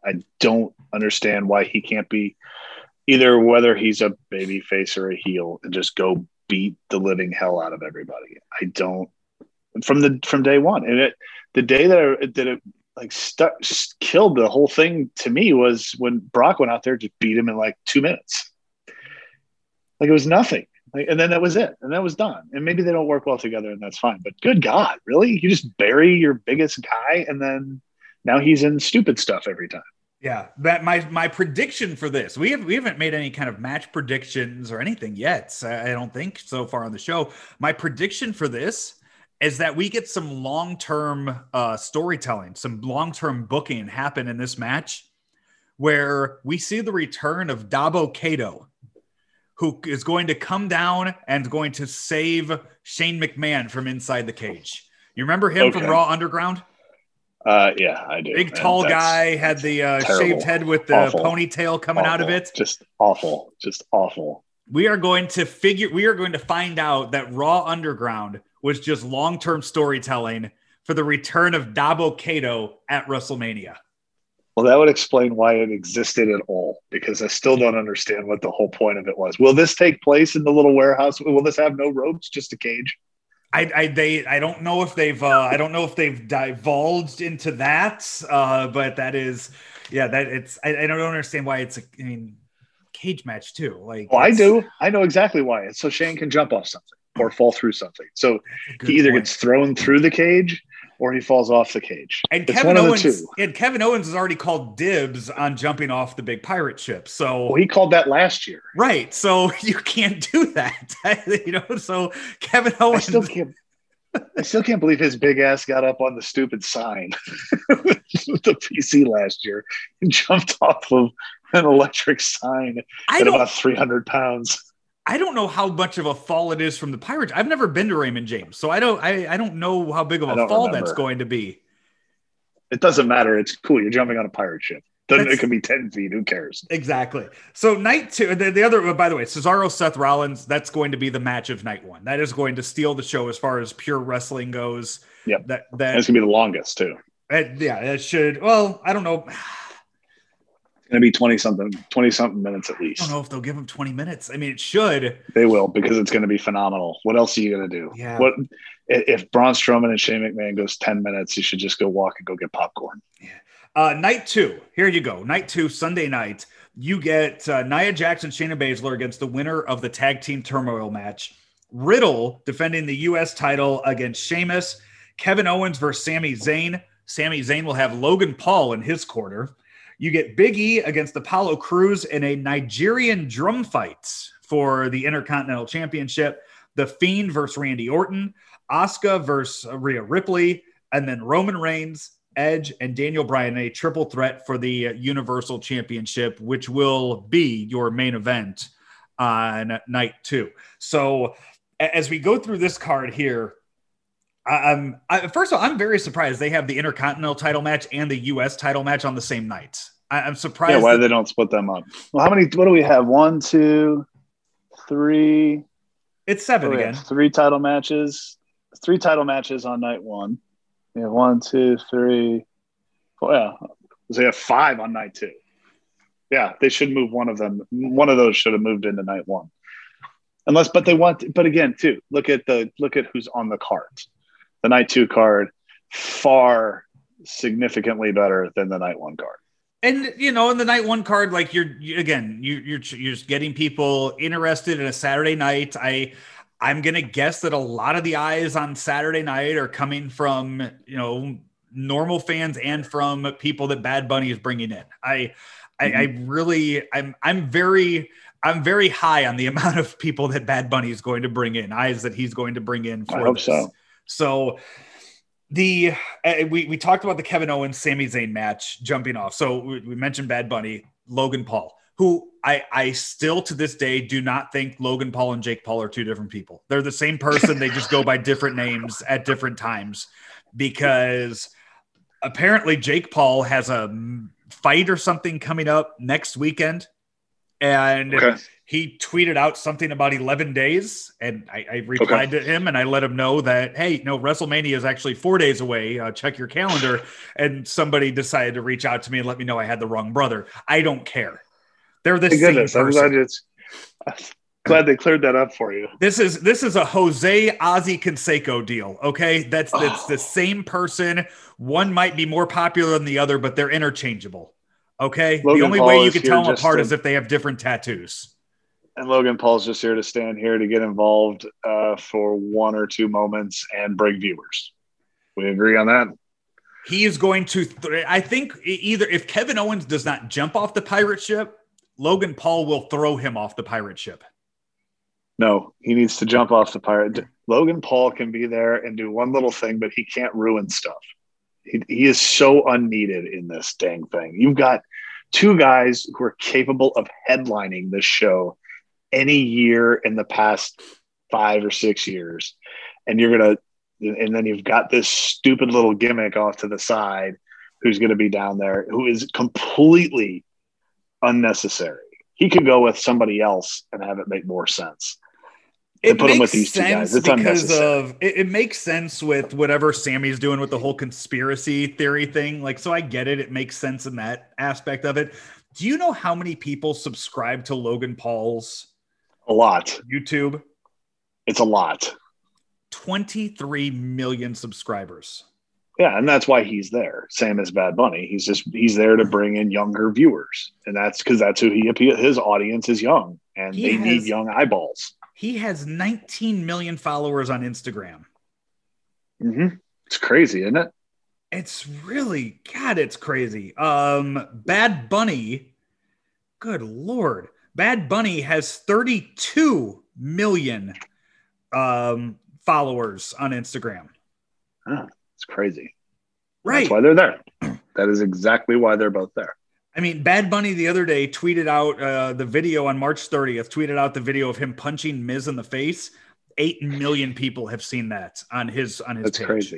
I don't understand why he can't be either whether he's a baby face or a heel and just go beat the living hell out of everybody. I don't from the from day one. And it the day that it, that it like stuck killed the whole thing to me was when Brock went out there to beat him in like two minutes. Like it was nothing. Like, and then that was it. And that was done. And maybe they don't work well together and that's fine. But good God, really? You just bury your biggest guy and then now he's in stupid stuff every time. Yeah, that my my prediction for this. We have we haven't made any kind of match predictions or anything yet. I don't think so far on the show. My prediction for this is that we get some long term uh, storytelling, some long term booking happen in this match, where we see the return of Dabba-Kato, who is going to come down and going to save Shane McMahon from inside the cage. You remember him okay. from Raw Underground? Uh, yeah, I do. Big tall guy had the uh, shaved head with the awful. ponytail coming awful. out of it. Just awful. Just awful. We are going to figure. We are going to find out that Raw Underground was just long term storytelling for the return of Dabba-Kato at WrestleMania. Well, that would explain why it existed at all, because I still don't understand what the whole point of it was. Will this take place in the little warehouse? Will this have no ropes, just a cage? I, I they I don't know if they've uh, I don't know if they've divulged into that, uh, but that is yeah that it's I, I don't understand why it's a I mean cage match too. Like well, I do I know exactly why it's so Shane can jump off something or fall through something. So he either point. gets thrown through the cage or he falls off the cage. And it's Kevin Owens and Kevin Owens has already called dibs on jumping off the big pirate ship. So well, he called that last year. Right. So you can't do that. you know, so Kevin Owens I still can't I still can't believe his big ass got up on the stupid sign the PC last year and jumped off of an electric sign I at about 300 pounds. I don't know how much of a fall it is from the Pirates. I've never been to Raymond James, so I don't. I, I don't know how big of a fall remember. that's going to be. It doesn't matter. It's cool. You're jumping on a pirate ship. That's- it could be 10 feet. Who cares? Exactly. So night two, the, the other, by the way, Cesaro, Seth Rollins, that's going to be the match of night one. That is going to steal the show as far as pure wrestling goes. Yep. That that it's gonna be the longest too. uh, yeah, that should. Well, I don't know. It's gonna be 20 something, 20 something minutes at least. I don't know if they'll give him 20 minutes. I mean, it should. They will because it's gonna be phenomenal. What else are you gonna do? Yeah. What if Braun Strowman and Shane McMahon goes 10 minutes, you should just go walk and go get popcorn. Uh, night two. Here you go. Night two, Sunday night. You get uh, Nia Jackson, Shayna Baszler against the winner of the tag team turmoil match. Riddle defending the U.S. title against Sheamus. Kevin Owens versus Sami Zayn. Sami Zayn will have Logan Paul in his corner. You get Big E against Apollo Crews in a Nigerian drum fight for the Intercontinental Championship. The Fiend versus Randy Orton. Asuka versus Rhea Ripley. And then Roman Reigns, Edge, and Daniel Bryan, a triple threat for the Universal Championship, which will be your main event on night two. So, as we go through this card here, I, first of all, I'm very surprised they have the Intercontinental title match and the U.S. title match on the same night. I, I'm surprised. Yeah, why that- they don't split them up? Well, how many? What do we have? One, two, three. it's seven oh, we again. Three title matches. Three title matches on night one. We have one, two, three, four. Yeah, so they have five on night two. Yeah, they should move one of them. One of those should have moved into night one. Unless, but they want. But again, too, look at the look at who's on the card. The night two card far significantly better than the night one card. And you know, in the night one card, like you're you, again, you, you're you're just getting people interested in a Saturday night. I I'm gonna guess that a lot of the eyes on Saturday night are coming from you know normal fans and from people that Bad Bunny is bringing in. I I, I mm-hmm. really I'm I'm very I'm very high on the amount of people that Bad Bunny is going to bring in, eyes that he's going to bring in for I hope this. so. So the uh, we we talked about the Kevin Owens Sami Zayn match jumping off. So we, we mentioned Bad Bunny, Logan Paul, who I I still to this day do not think Logan Paul and Jake Paul are two different people. They're the same person. they just go by different names at different times because apparently Jake Paul has a fight or something coming up next weekend. And Okay. He tweeted out something about 11 days and I, I replied to him and I let him know that, hey, no, WrestleMania is actually four days away. Uh, check your calendar. And somebody decided to reach out to me and let me know I had the wrong brother. I don't care. They're the Thank same goodness. I'm person. glad it's. I'm glad they cleared that up for you. This is this is a Jose Ozzie Canseco deal. Okay, that's that's Oh. the same person. One might be more popular than the other, but they're interchangeable. Okay, Logan the only Paul way you can tell them apart is if they have different tattoos. And Logan Paul's just here to stand here to get involved uh, for one or two moments and bring viewers. We agree on that. He is going to. Th- I think either if Kevin Owens does not jump off the pirate ship, Logan Paul will throw him off the pirate ship. No, he needs to jump off the pirate. Logan Paul can be there and do one little thing, but he can't ruin stuff. He, he is so unneeded in this dang thing. You've got two guys who are capable of headlining this show any year in the past five or six years. And you're to, and then you've got this stupid little gimmick off to the side who's to be down there who is completely unnecessary. He could go with somebody else and have it make more sense. to put him with these two guys. It's because of it, it makes sense with whatever Sami's doing with the whole conspiracy theory thing. Like, so I get it. It makes sense in that aspect of it. Do you know how many people subscribe to Logan Paul's A lot. YouTube? It's a lot. 23 million subscribers. Yeah, and that's why he's there. Same as Bad Bunny. He's just he's there to bring in younger viewers, and that's because that's who he appeal. His audience is young, and He they need young eyeballs. He has 19 million followers on Instagram. hmm It's crazy, isn't it? It's really God, it's crazy. Um, Bad Bunny, good lord, Bad Bunny has 32 million um followers on Instagram. It's crazy. Right. That's why they're there. That is exactly why they're both there. I mean, Bad Bunny the other day tweeted out uh, the video on March 30th, tweeted out the video of him punching Miz in the face. Eight million people have seen that on his on his That's page. crazy.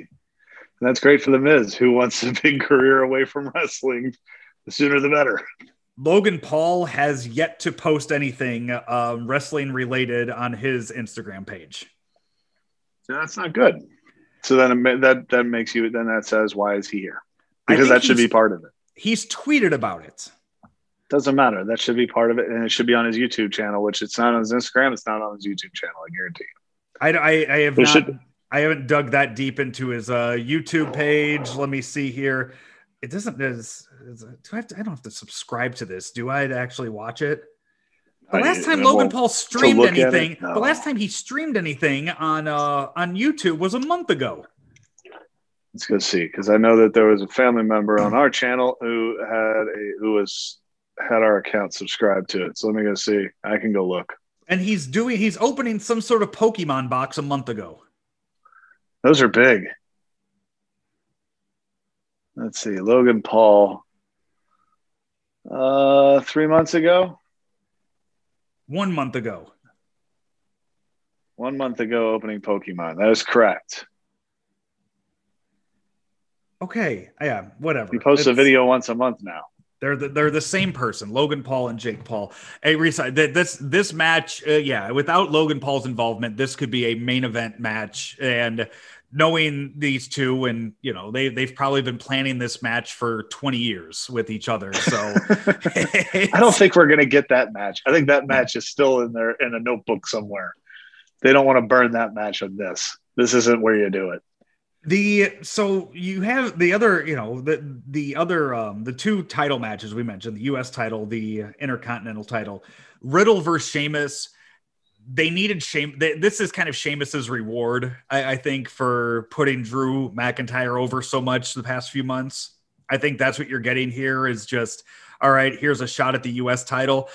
And that's great for the Miz, who wants a big career away from wrestling The sooner the better. Logan Paul has yet to post anything um, wrestling related on his Instagram page. So that's not good. So then that that makes you then that says why is he here? Because that should be part of it. He's tweeted about it. Doesn't matter. That should be part of it, and it should be on his YouTube channel, which it's not on his Instagram. It's not on his YouTube channel. I guarantee you. I, I, I have not. Should, I haven't dug that deep into his uh, YouTube page. Let me see here. It doesn't. Is, is, do I have to? I don't have to subscribe to this. Do I actually watch it? The last time Logan Paul streamed anything, no. the last time he streamed anything on uh, on YouTube was a month ago. Let's go see, because I know that there was a family member on our channel who had a who was had our account subscribed to it. So let me go see. I can go look. And he's doing he's opening some sort of Pokemon box a month ago. Those are big. Let's see, Logan Paul. Uh, three months ago. One month ago. One month ago, opening Pokemon. That is correct. Okay, yeah, whatever. He posts it's, a video once a month now. They're the, they're the same person, Logan Paul and Jake Paul. Hey, Risa, this this match, uh, yeah, without Logan Paul's involvement, this could be a main event match, and knowing these two and you know they they've probably been planning this match for 20 years with each other so i don't think we're going to get that match. I think that match is still in there in a notebook somewhere. They don't want to burn that match on this. This isn't where you do it. The so you have the other you know the the other um the two title matches we mentioned the us title the intercontinental title. Riddle versus Sheamus they needed shame. This is kind of Sheamus's reward, I, I, think, for putting Drew McIntyre over so much the past few months. I think that's what you're getting here is just, all right, here's a shot at the U.S. title.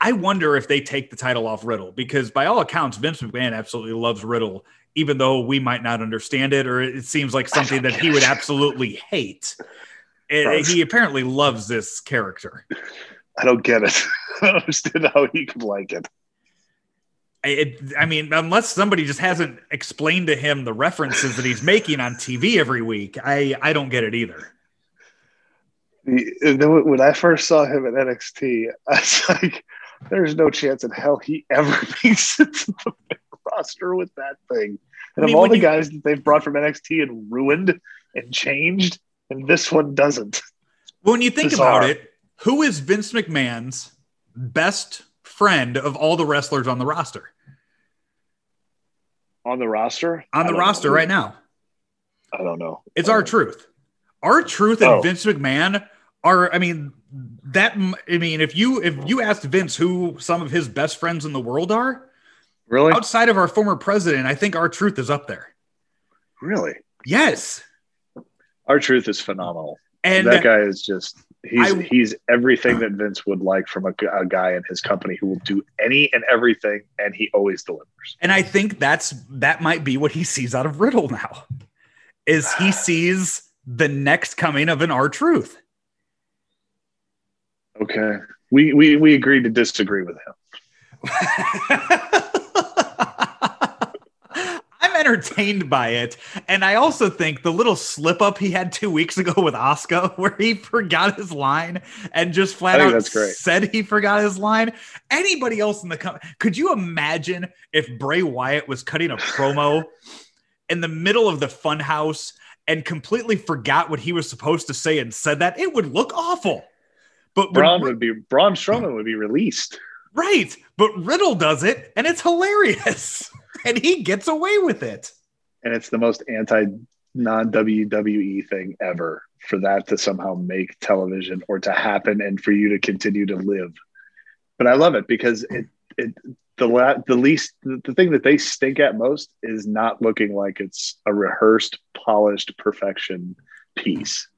I wonder if they take the title off Riddle because, by all accounts, Vince McMahon absolutely loves Riddle, even though we might not understand it, or it seems like something that he would absolutely hate. Eh, eh, it, he apparently loves this character. I don't get it. I don't understand how he could like it. It, I mean, unless somebody just hasn't explained to him the references that he's making on TV every week, I I don't get it either. When I first saw him at NXT, I was like, "There's no chance in hell he ever makes it to the roster with that thing." And I mean, of all the you, guys that they've brought from NXT and ruined and changed, and this one doesn't. When you think Bizarre. about it, who is Vince McMahon's best friend of all the wrestlers on the roster? On the roster? On the roster know. right now. I don't know. It's our oh. truth. R-Truth and oh. Vince McMahon are. I mean, that. I mean, if you if you asked Vince who some of his best friends in the world are, really outside of our former president, I think R-Truth is up there. Really? Yes. R-Truth is phenomenal. And that guy is just He's I, he's everything that Vince would like from a, a, guy in his company who will do any and everything, and he always delivers. And I think that's that might be what he sees out of Riddle now, is he sees the next coming of an R-Truth. Okay, we we we agreed to disagree with him. entertained by it. And I also think the little slip up he had two weeks ago with Oscar, where he forgot his line and just flat out said he forgot his line. Anybody else in the company, could you imagine if Bray Wyatt was cutting a promo in the middle of the funhouse and completely forgot what he was supposed to say and said that? It would look awful. But Braun would be Braun Strowman would be released. Right. But Riddle does it and it's hilarious. and he gets away with it. And it's the most anti non WWE thing ever for that to somehow make television or to happen and for you to continue to live. But I love it because it it the la- the least the thing that they stink at most is not looking like it's a rehearsed, polished perfection piece.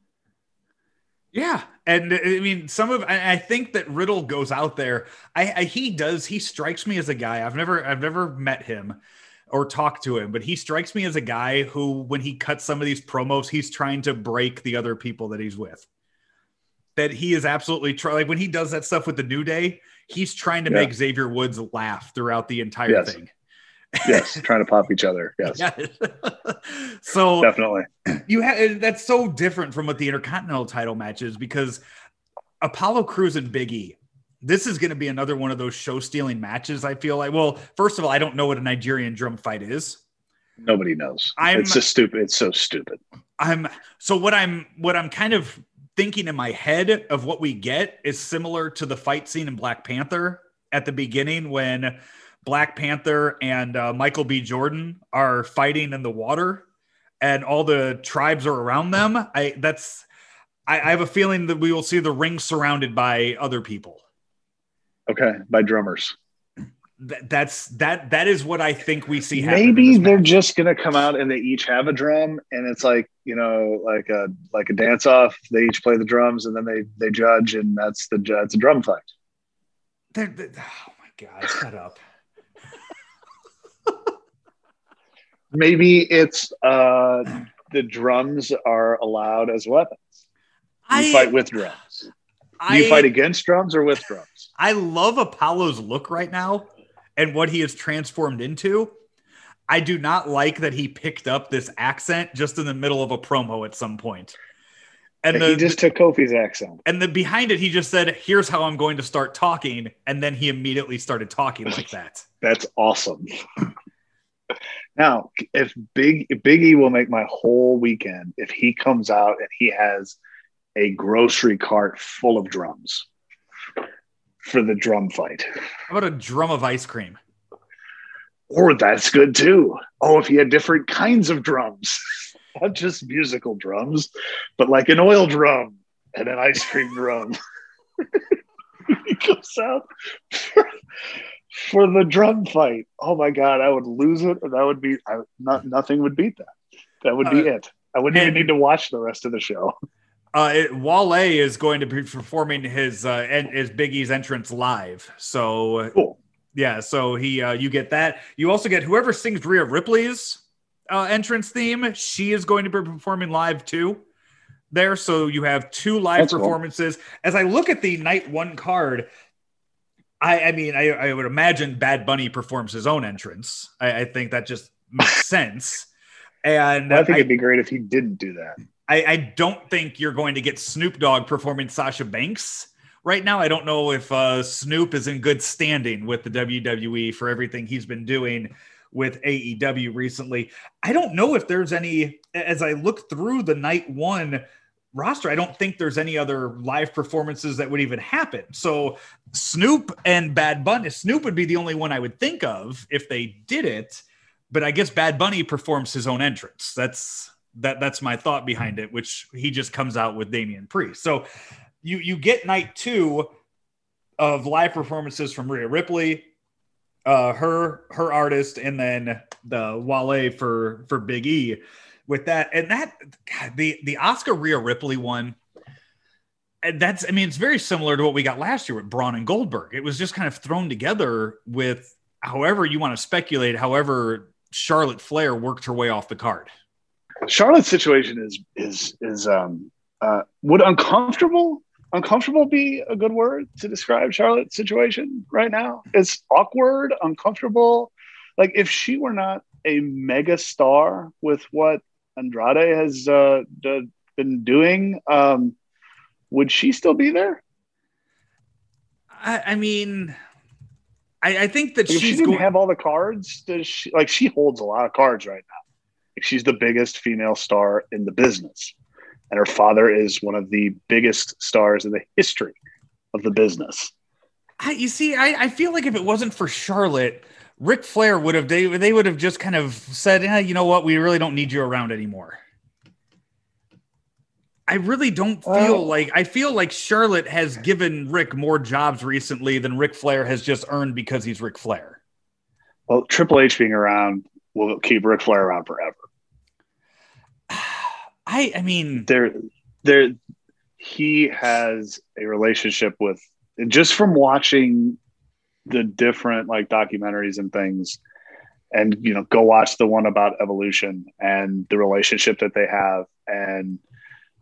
Yeah, and uh, I mean, some of I think that Riddle goes out there. I, I, he does. He strikes me as a guy. I've never I've never met him or talked to him, but he strikes me as a guy who, when he cuts some of these promos, he's trying to break the other people that he's with. That he is absolutely try like when he does that stuff with the New Day, he's trying to yeah. make Xavier Woods laugh throughout the entire yes. thing. Yes, trying to pop each other. Yes. yes. so definitely, you have eh, that's so different from what the Intercontinental title match is because Apollo Crews and Biggie. This is going to be another one of those show stealing matches. I feel like. Well, first of all, I don't know what a Nigerian drum fight is. Nobody knows. I'm- it's just stupid. It's so stupid. I'm so what I'm what I'm kind of thinking in my head of what we get is similar to the fight scene in Black Panther at the beginning when Black Panther and uh, Michael B. Jordan are fighting in the water, and all the tribes are around them. I that's I, I have a feeling that we will see the ring surrounded by other people. Okay, by drummers. Th- that's that that is what I think we see. Maybe they're just gonna come out and they each have a drum, and it's like you know, like a like a dance off. They each play the drums, and then they they judge, and that's the that's a drum fight. They're- they're- oh my god, shut up. Maybe it's uh the drums are allowed as weapons. You I fight with drums. I, you fight against drums or with drums? I love Apollo's look right now and what he has transformed into. I do not like that he picked up this accent just in the middle of a promo at some point. And the, he just took Kofi's accent. and the behind it, he just said, "Here's how I'm going to start talking," and then he immediately started talking like that. That's awesome. now, if Big Biggie will make my whole weekend if he comes out and he has a grocery cart full of drums for the drum fight. How about a drum of ice cream? Or that's good too. Oh, if he had different kinds of drums, not just musical drums, but like an oil drum and an ice cream drum. he comes out for, for the drum fight. Oh my god, I would lose it. That would be I, not nothing would beat that. That would be Uh, it. I wouldn't even need to watch the rest of the show. Uh, it, Wale is going to be performing his uh, en- his Big E's entrance live. So Cool. Yeah, so he uh, you get that. You also get whoever sings Rhea Ripley's uh, entrance theme. She is going to be performing live too. There, so you have two live That's cool. performances. As I look at the night one card, I, I mean, I, I would imagine Bad Bunny performs his own entrance. I, I think that just makes sense. And I think I, it'd be great if he didn't do that. I, I don't think you're going to get Snoop Dogg performing Sasha Banks right now. I don't know if uh, Snoop is in good standing with the WWE for everything he's been doing with AEW recently. I don't know if there's any, as I look through the night one roster, I don't think there's any other live performances that would even happen. So Snoop and Bad Bunny, Snoop would be the only one I would think of if they did it. But I guess Bad Bunny performs his own entrance. That's that that's my thought behind it, which he just comes out with Damian Priest. So you you get night two of live performances from Rhea Ripley, uh, her her artist, and then the Wale for for Big E with that. And that God, the the Asuka Rhea Ripley one. That's I mean, it's very similar to what we got last year with Braun and Goldberg. It was just kind of thrown together with however you want to speculate, however Charlotte Flair worked her way off the card. Charlotte's situation is is is um uh would uncomfortable uncomfortable be a good word to describe Charlotte's situation right now? It's awkward, uncomfortable. Like if she were not a mega star with what Andrade has uh, d- been doing, um, would she still be there? I, I mean, I, I think that Like, she didn't going. have all the cards, does she like she holds a lot of cards right now? Like she's the biggest female star in the business. And her father is one of the biggest stars in the history of the business. I, you see, I, I feel like if it wasn't for Charlotte, Ric Flair would have they they would have just kind of said, yeah, you know what, we really don't need you around anymore. I really don't feel Well- like I feel like Charlotte has given Ric more jobs recently than Ric Flair has just earned because he's Ric Flair. Well, Triple H being around will keep Ric Flair around forever. I I mean, There, there, he has a relationship with just from watching the different like documentaries and things, and you know, go watch the one about evolution and the relationship that they have and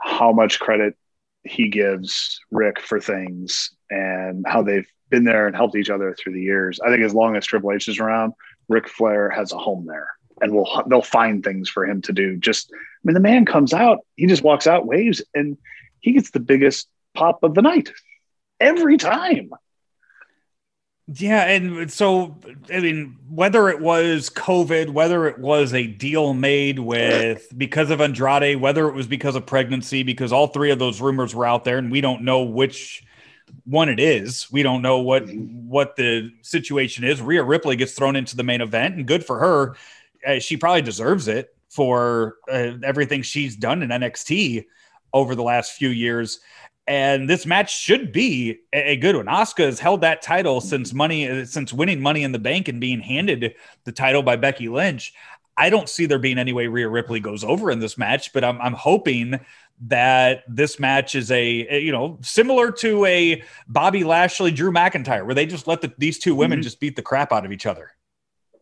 how much credit he gives Ric for things and how they've been there and helped each other through the years. I think as long as Triple H is around, Ric Flair has a home there and will they'll find things for him to do. Just I mean, the man comes out, he just walks out, waves, and he gets the biggest pop of the night every time. Yeah, and so I mean, whether it was COVID, whether it was a deal made with because of Andrade, whether it was because of pregnancy, because all three of those rumors were out there, and we don't know which one it is. We don't know what mm-hmm. what the situation is. Rhea Ripley gets thrown into the main event, and good for her. Uh, she probably deserves it for uh, everything she's done in NXT over the last few years. And this match should be a good one. Asuka has held that title since money since winning Money in the Bank and being handed the title by Becky Lynch. I don't see there being any way Rhea Ripley goes over in this match, but I'm, I'm hoping that this match is a, you know similar to a Bobby Lashley Drew McIntyre where they just let the, these two women mm-hmm. just beat the crap out of each other.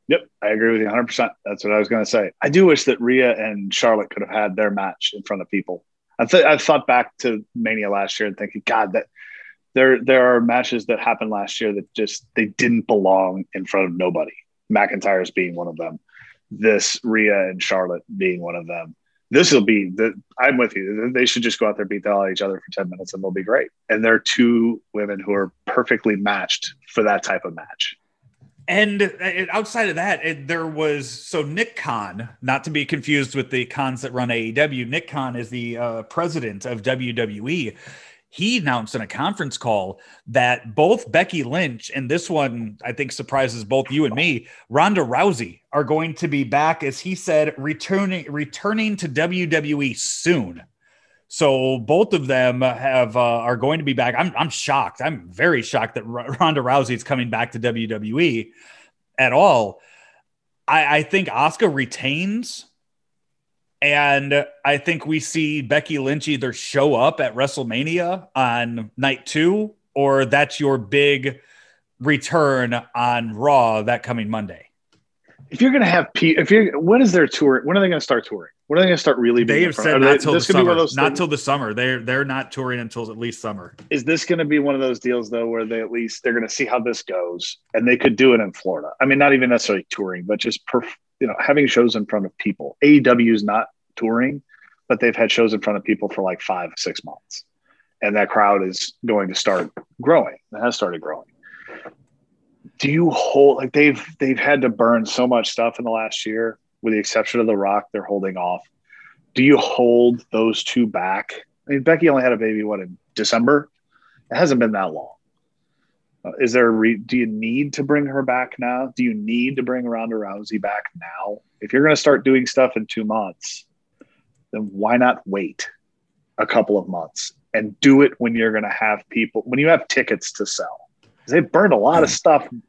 Yep, I agree with you 100. percent That's what I was going to say. I do wish that Rhea and Charlotte could have had their match in front of people. I, th- I thought back to Mania last year and thinking, God, that there there are matches that happened last year that just they didn't belong in front of nobody. McIntyre's being one of them. This Rhea and Charlotte being one of them. This will be the. I'm with you. They should just go out there beat the hell out of each other for ten minutes and they'll be great. And they're two women who are perfectly matched for that type of match. And outside of that, it, there was so Nick Khan, not to be confused with the Khans that run AEW. Nick Khan is the uh, president of WWE. He announced in a conference call that both Becky Lynch and this one, I think, surprises both you and me. Ronda Rousey are going to be back, as he said, returning returning to WWE soon. So both of them have uh, are going to be back. I'm I'm shocked. I'm very shocked that R- Ronda Rousey is coming back to WWE at all. I, I think Asuka retains, and I think we see Becky Lynch either show up at WrestleMania on night two, or that's your big return on Raw that coming Monday if you're to have P, if you're when is their tour? When are they to start touring? When are they going to start really? They have said not till the summer. Not till the summer. They're they're not touring until at least summer. Is this going to be one of those deals though, where they at least they're going to see how this goes, and they could do it in Florida? I mean, not even necessarily touring, but just perf, you know having shows in front of people. AEW is not touring, but they've had shows in front of people for like five six months, and that crowd is going to start growing. It has started growing do you hold like they've they've had to burn so much stuff in the last year with the exception of the rock they're holding off. Do you hold those two back? I mean becky only had a baby what in december? It hasn't been that long. Uh, is there a re- do you need to bring her back now? Do you need to bring ronda rousey back now? If you're going to start doing stuff in two months then why not wait a couple of months and do it when you're going to have people when you have tickets to sell? They burned a lot of stuff in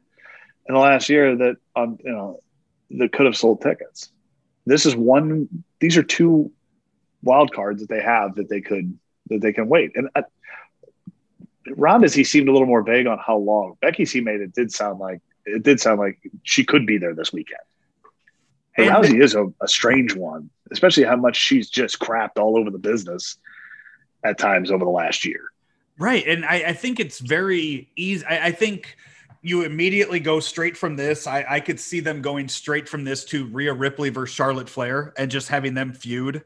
the last year that um, you know that could have sold tickets. This is one. These are two wild cards that they have that they could that they can wait. And uh, Ronda's he seemed a little more vague on how long. Becky's he made it did sound like it did sound like she could be there this weekend. Hey, Rousey is a, a strange one, especially how much she's just crapped all over the business at times over the last year. Right. And I, I think it's very easy. I, I, think you immediately go straight from this. I, I could see them going straight from this to Rhea Ripley versus Charlotte Flair and just having them feud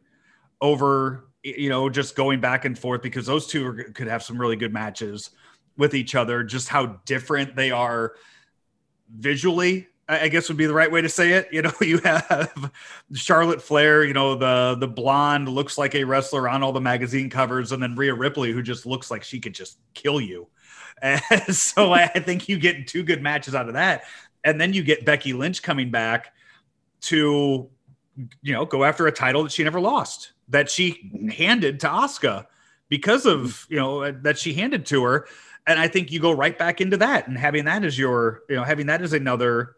over, you know, just going back and forth because those two are, could have some really good matches with each other. Just how different they are visually I guess would be the right way to say it. You know, you have Charlotte Flair, you know, the the blonde looks like a wrestler on all the magazine covers, and then Rhea Ripley, who just looks like she could just kill you. And so I think you get two good matches out of that. And then you get Becky Lynch coming back to, you know, go after a title that she never lost, that she mm-hmm. handed to Asuka because of, you know, that she handed to her. And I think you go right back into that and having that as your, you know, having that as another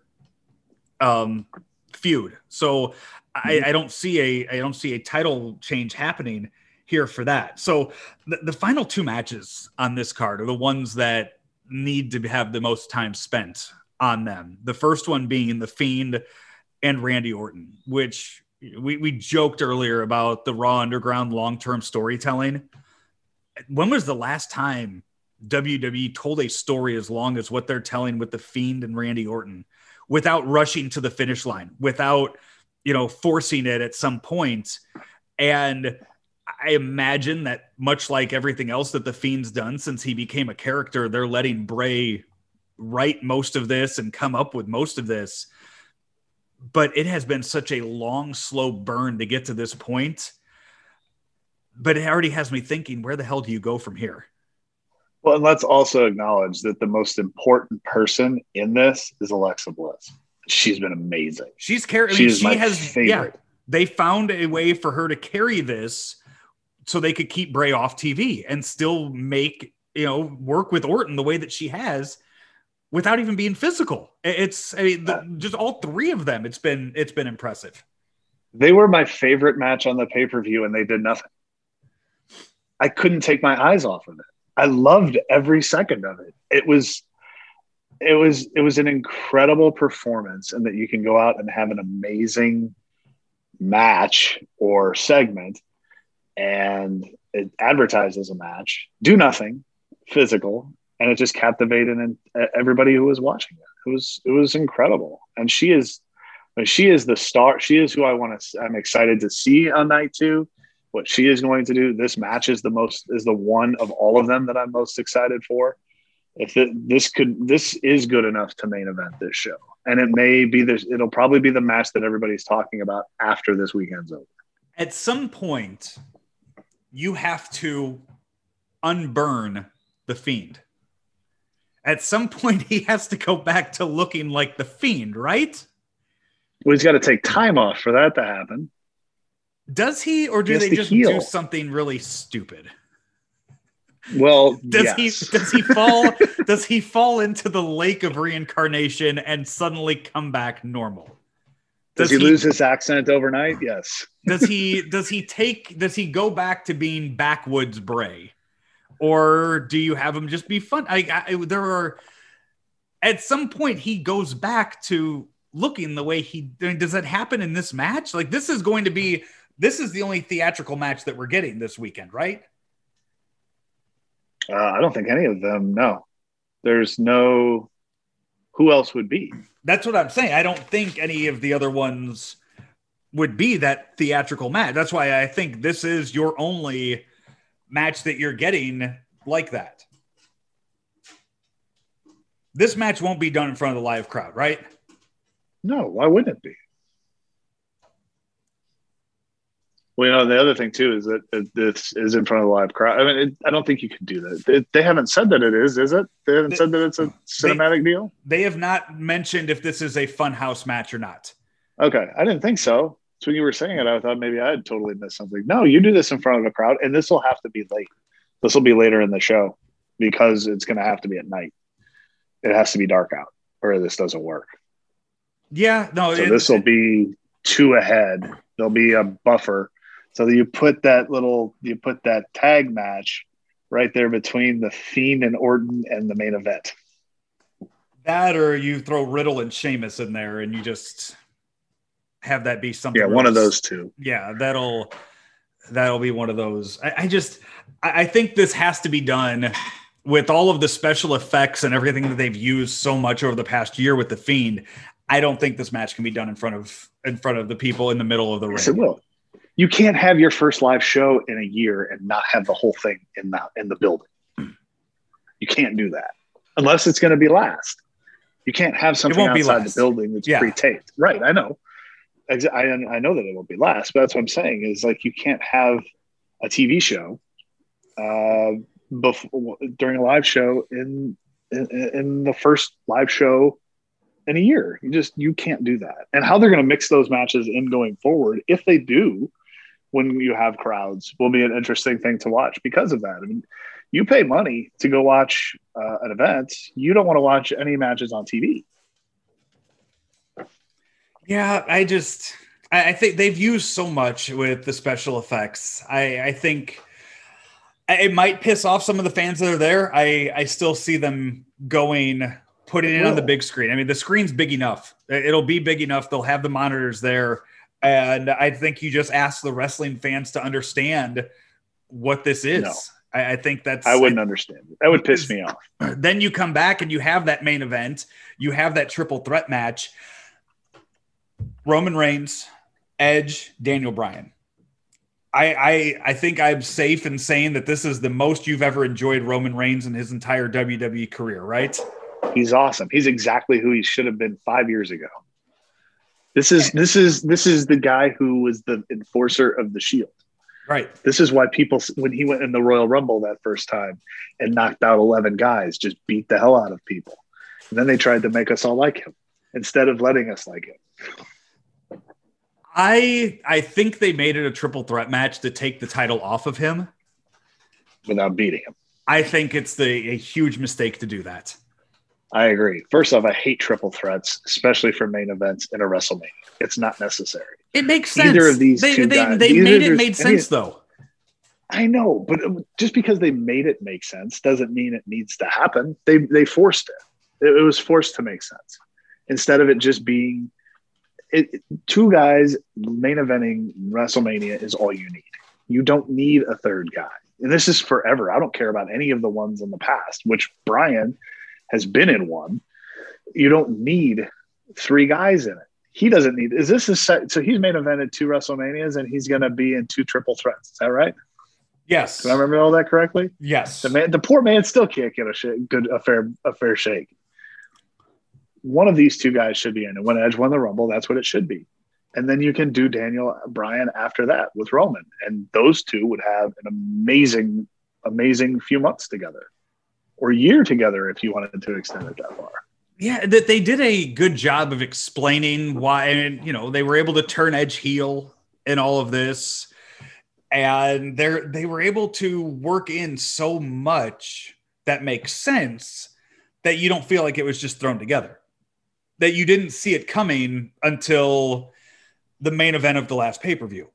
um, feud. So I, mm-hmm. I, don't see a I don't see a title change happening here for that. So the, the final two matches on this card are the ones that need to have the most time spent on them. The first one being the Fiend and Randy Orton, which we, we joked earlier about the Raw Underground long term storytelling. When was the last time WWE told a story as long as what they're telling with the Fiend and Randy Orton? without rushing to the finish line, without, you know, forcing it at some point. And I imagine that much like everything else that the Fiend's done since he became a character, they're letting Bray write most of this and come up with most of this. But it has been such a long, slow burn to get to this point. But it already has me thinking, where the hell do you go from here? Well, and let's also acknowledge that the most important person in this is Alexa Bliss. She's been amazing. She's carrying. She, she has. Favorite. Yeah, they found a way for her to carry this, so they could keep Bray off TV and still make you know work with Orton the way that she has, without even being physical. It's I mean, the, just all three of them. It's been it's been impressive. They were my favorite match on the pay per view, and they did nothing. I couldn't take my eyes off of it. I loved every second of it. It was it was it was an incredible performance and that you can go out and have an amazing match or segment and it advertises a match, do nothing physical, and it just captivated everybody who was watching it. It was it was incredible. And she is she is the star. She is who I want to. I'm excited to see on night two what she is going to do. This match is the most is the one of all of them that I'm most excited for. If it, this could this is good enough to main event this show, and it may be this. It'll probably be the match that everybody's talking about after this weekend's over. At some point, you have to unburn the fiend. At some point, he has to go back to looking like the fiend, right? Well, he's got to take time off for that to happen. Does he, or do they just heal. do something really stupid? Well, does yes. he does he fall does he fall into the lake of reincarnation and suddenly come back normal? Does, does he, he, lose his accent overnight? Yes. does he does he take does he go back to being backwoods Bray, or do you have him just be fun? I, I there are at some point he goes back to looking the way he I mean, does that happen in this match? Like this is going to be this is the only theatrical match that we're getting this weekend, right? Uh, I don't think any of them. No, there's no. Who else would be? That's what I'm saying. I don't think any of the other ones would be that theatrical match. That's why I think this is your only match that you're getting like that. This match won't be done in front of the live crowd, right? No, why wouldn't it be? Well, you know, the other thing too is that this is in front of a live crowd. I mean, it, I don't think you can do that. They, they, haven't said that it is, is it? They haven't they, said that it's a cinematic they, deal. They have not mentioned if this is a funhouse match or not. Okay, I didn't think so. So when you were saying it, I thought maybe I had totally missed something. No, you do this in front of a crowd, and this will have to be late. This will be later in the show because it's going to have to be at night. It has to be dark out, or this doesn't work. Yeah, no. So this will be two ahead. There'll be a buffer so you put that little, you put that tag match right there between the Fiend and Orton and the main event. That, or you throw Riddle and Sheamus in there, and you just have that be something. Yeah, one of those two. Yeah, that'll that'll be one of those. I, I just, I, I think this has to be done with all of the special effects and everything that they've used so much over the past year with the Fiend. I don't think this match can be done in front of in front of the people in the middle of the yes, ring. It will you can't have your first live show in a year and not have the whole thing in that in the building. You can't do that unless it's going to be last. You can't have something outside the building that's yeah. pre-taped. Right, I know. I, I know that it won't be last, but that's what I'm saying is like you can't have a TV show uh, before during a live show in, in in the first live show in a year. You just you can't do that. And how they're going to mix those matches in going forward, if they do, when you have crowds will be an interesting thing to watch because of that. I mean, you pay money to go watch uh, an event. You don't want to watch any matches on TV. Yeah, I just I, think they've used so much with the special effects. I, I think it might piss off some of the fans that are there. I I still see them going putting it on the big screen. I mean, the screen's big enough. It'll be big enough. They'll have the monitors there and I think you just ask the wrestling fans to understand what this is. No. I, I, think that's. I wouldn't understand. That would piss me off. Then you come back and you have that main event. You have that triple threat match. Roman Reigns, Edge, Daniel Bryan. I, I I think I'm safe in saying that this is the most you've ever enjoyed Roman Reigns in his entire WWE career, right? He's awesome. He's exactly who he should have been five years ago. This is this is this is the guy who was the enforcer of the Shield. Right. This is why people when he went in the Royal Rumble that first time and knocked out eleven guys, just beat the hell out of people. And then they tried to make us all like him instead of letting us like him. I I think they made it a triple threat match to take the title off of him without beating him. I think it's the a huge mistake to do that. I agree. First off, I hate triple threats, especially for main events in a WrestleMania. It's not necessary. It makes sense. Either of these they, two they, guys, they made it made sense though. I know, but just because they made it make sense doesn't mean it needs to happen. They they forced it. It, it was forced to make sense instead of it just being it, two guys main eventing WrestleMania is all you need. You don't need a third guy, and this is forever. I don't care about any of the ones in the past, which Bryan has been in one. You don't need three guys in it. He doesn't need. Is this a set? So he's main evented two WrestleManias, and he's going to be in two triple threats. Is that right? Yes. Do I remember all that correctly? Yes. The man, the poor man, still can't get a sh- good, a fair, a fair shake. One of these two guys should be in, and when Edge won the Rumble, that's what it should be. And then you can do Daniel Bryan after that with Roman, and those two would have an amazing, amazing few months together, or year together if you wanted to extend it that far. Yeah, that they did a good job of explaining why, and you know, they were able to turn Edge heel in all of this, and they're they were able to work in so much that makes sense that you don't feel like it was just thrown together, that you didn't see it coming until the main event of the last pay per view.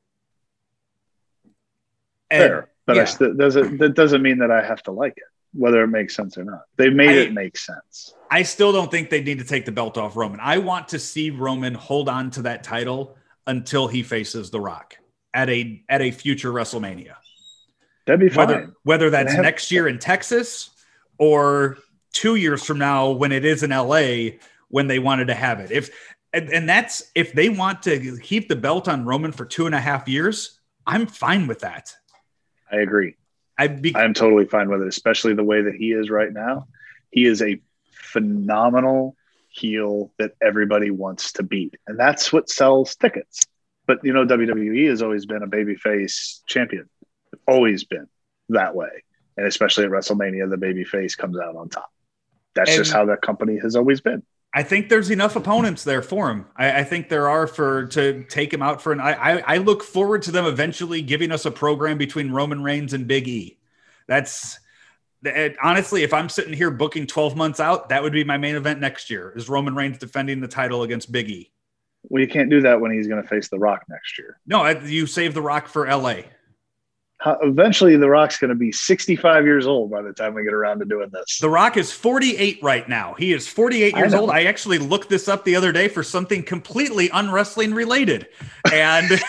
Fair, but I yeah. st- doesn't that doesn't mean that I have to like it, whether it makes sense or not. They made I- it make sense. I still don't think they need to take the belt off Roman. I want to see Roman hold on to that title until he faces The Rock at a at a future WrestleMania. That'd be fine. Whether whether that's have- next year in Texas or 2 years from now when it is in LA when they wanted to have it. If and, and that's if they want to keep the belt on Roman for two and a half years, I'm fine with that. I agree. I'd be I'm totally fine with it, especially the way that he is right now. He is a phenomenal heel that everybody wants to beat, and that's what sells tickets. But you know, WWE has always been a babyface champion, always been that way, and especially at WrestleMania, the babyface comes out on top. That's just how that company has always been. I think there's enough opponents there for him. I, I think there are for to take him out for an. I, I I look forward to them eventually giving us a program between Roman Reigns and Big E. That's it, honestly, if I'm sitting here booking 12 months out, that would be my main event next year. Is Roman Reigns defending the title against Big E? Well, you can't do that when he's going to face The Rock next year. No, you save the Rock for LA. Eventually, The Rock's going to be 65 years old by the time we get around to doing this. The Rock is 48 right now. He is 48 years know. old. I actually looked this up the other day for something completely unwrestling related, and.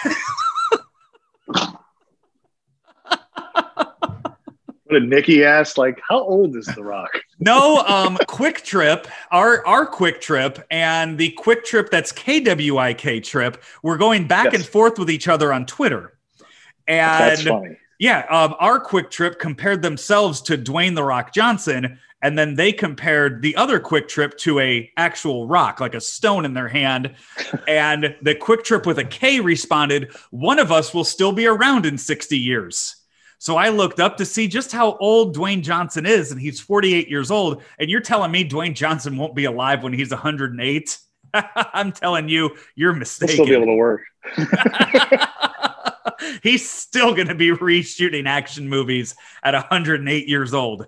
What did Nikki ask? Like, how old is The Rock? No, um, QuikTrip, our our QuikTrip, and the Quick Trip that's KWIK Trip. We're going back Yes. and forth with each other on Twitter, and funny. yeah, um, our QuikTrip compared themselves to Dwayne the Rock Johnson, and then they compared the other Kwik Trip to a actual rock, like a stone in their hand. and the Quick Trip with a K responded, "One of us will still be around in sixty years." So I looked up to see just how old Dwayne Johnson is, and he's 48 years old. And you're telling me Dwayne Johnson won't be alive when he's 108? I'm telling you, you're mistaken. He'll still be able to work. he's still going to be reshooting action movies at 108 years old.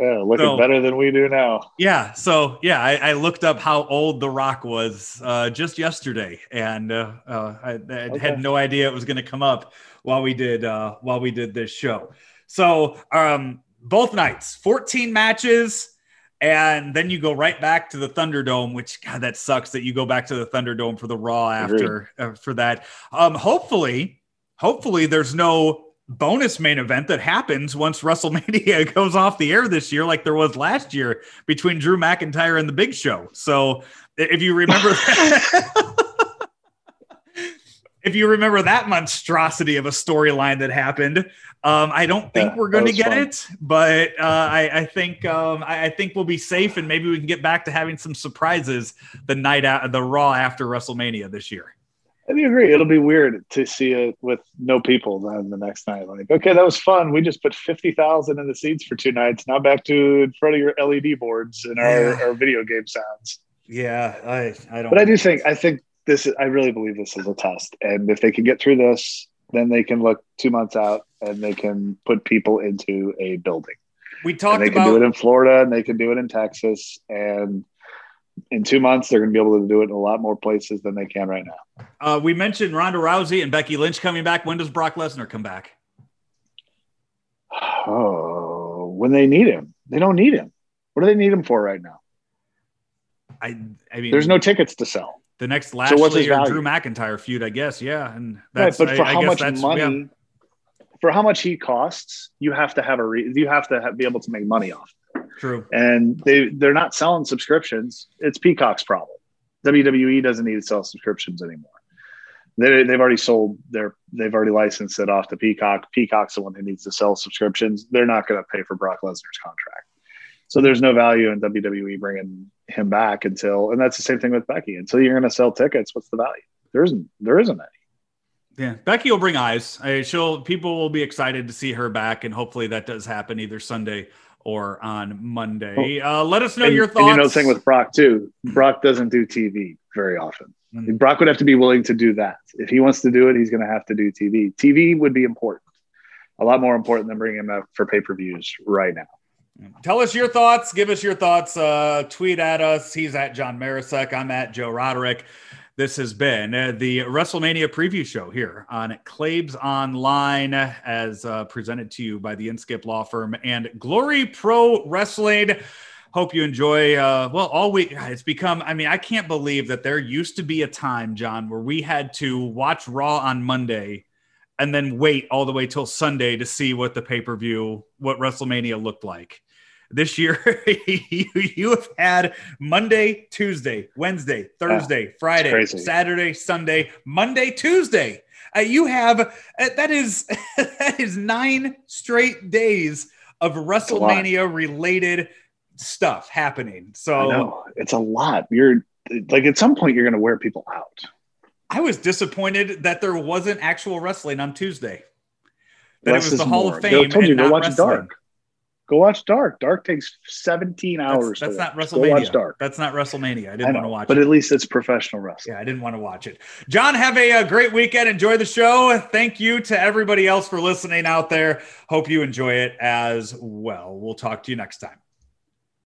Yeah, looking So- better than we do now. Yeah. So, yeah, I, I looked up how old The Rock was uh, just yesterday, and uh, uh, I, I Okay. had no idea it was going to come up while we did uh, while we did this show. So, um, both nights, 14 matches. And then you go right back to the Thunderdome, which God, that sucks that you go back to the Thunderdome for the Raw after uh, for that. Um, hopefully, hopefully there's no bonus main event that happens once WrestleMania goes off the air this year, like there was last year between Drew McIntyre and the Big Show. So if you remember, if you remember that monstrosity of a storyline that happened. Um, I don't think Yeah, we're going to get fun. it, but uh, I, I think um, I, I think we'll be safe, and maybe we can get back to having some surprises the night out, the Raw after WrestleMania this year. I do agree. It'll be weird to see it with no people then the next night. Like, okay, that was fun. We just put fifty thousand in the seats for two nights. Now back to in front of your LED boards and our, Yeah. our video game sounds. Yeah, I, I don't. But I do think I think this is I really believe this is a test. And if they can get through this, then they can look two months out and they can put people into a building. we And talked they can do it in Florida and they can do it in Texas. And in two months, they're going to be able to do it in a lot more places than they can right now. uh, we mentioned Ronda Rousey and Becky Lynch coming back. When does Brock Lesnar come back? Oh, when they need him, they don't need him. What do they need him for right now? I I mean, There's no tickets to sell. the next So what's his or value? Drew McIntyre feud, I guess. Yeah, and Right, that's but for I, I how guess much money, yeah. for how much he costs, you have to have a re- you have to have, be able to make money off. True. And they they're not selling subscriptions. It's Peacock's problem. WWE doesn't need to sell subscriptions anymore. They, they've already sold their they've already licensed it off to Peacock. Peacock's the one who needs to sell subscriptions. They're not going to pay for Brock Lesnar's contract. So there's no value in WWE bringing him back until, and that's the same thing with Becky. Until you're going to sell tickets, what's the value? There isn't. There isn't any. Yeah, Becky will bring eyes. I, she'll people will be excited to see her back, and hopefully that does happen either Sunday or on Monday. Uh, let us know and, your thoughts. you know the thing with Brock too. Brock doesn't do TV very often. Mm. Brock would have to be willing to do that. If he wants to do it, he's going to have to do TV. TV would be important, a lot more important than bringing him up for pay per views right now. Tell us your thoughts. Give us your thoughts. Uh, tweet at us. He's at John Marisek. I'm at Joe Roderick. This has been uh, the WrestleMania preview show here on Claves Online, as uh, presented to you by the Inskip Law Firm and Glory Pro Wrestling. Hope you enjoy. Uh, well, all week it's become. I mean, I can't believe that there used to be a time, John, where we had to watch Raw on Monday and then wait all the way till Sunday to see what the pay per view, what WrestleMania looked like. This year, you, you have had Monday, Tuesday, Wednesday, Thursday, Friday. Saturday, Sunday, Monday, Tuesday. Uh, you have uh, that is that is nine straight days of WrestleMania related stuff happening. I So it's a lot. You're like at some point you're going to wear people out. I was disappointed that there wasn't actual wrestling on Tuesday. That Less it was the Hall more. of They Fame. told you and go not watch wrestling. Dark. Go watch Dark. Dark takes 17 hours. That's, that's not. WrestleMania. Go watch Dark. That's not WrestleMania. I I didn't know, want to watch but it. But at least it's professional wrestling. Yeah, I didn't want to watch it. John, have a, uh great weekend. Enjoy the show. Thank you to everybody else for listening out there. Hope you enjoy it as well. We'll talk to you next time.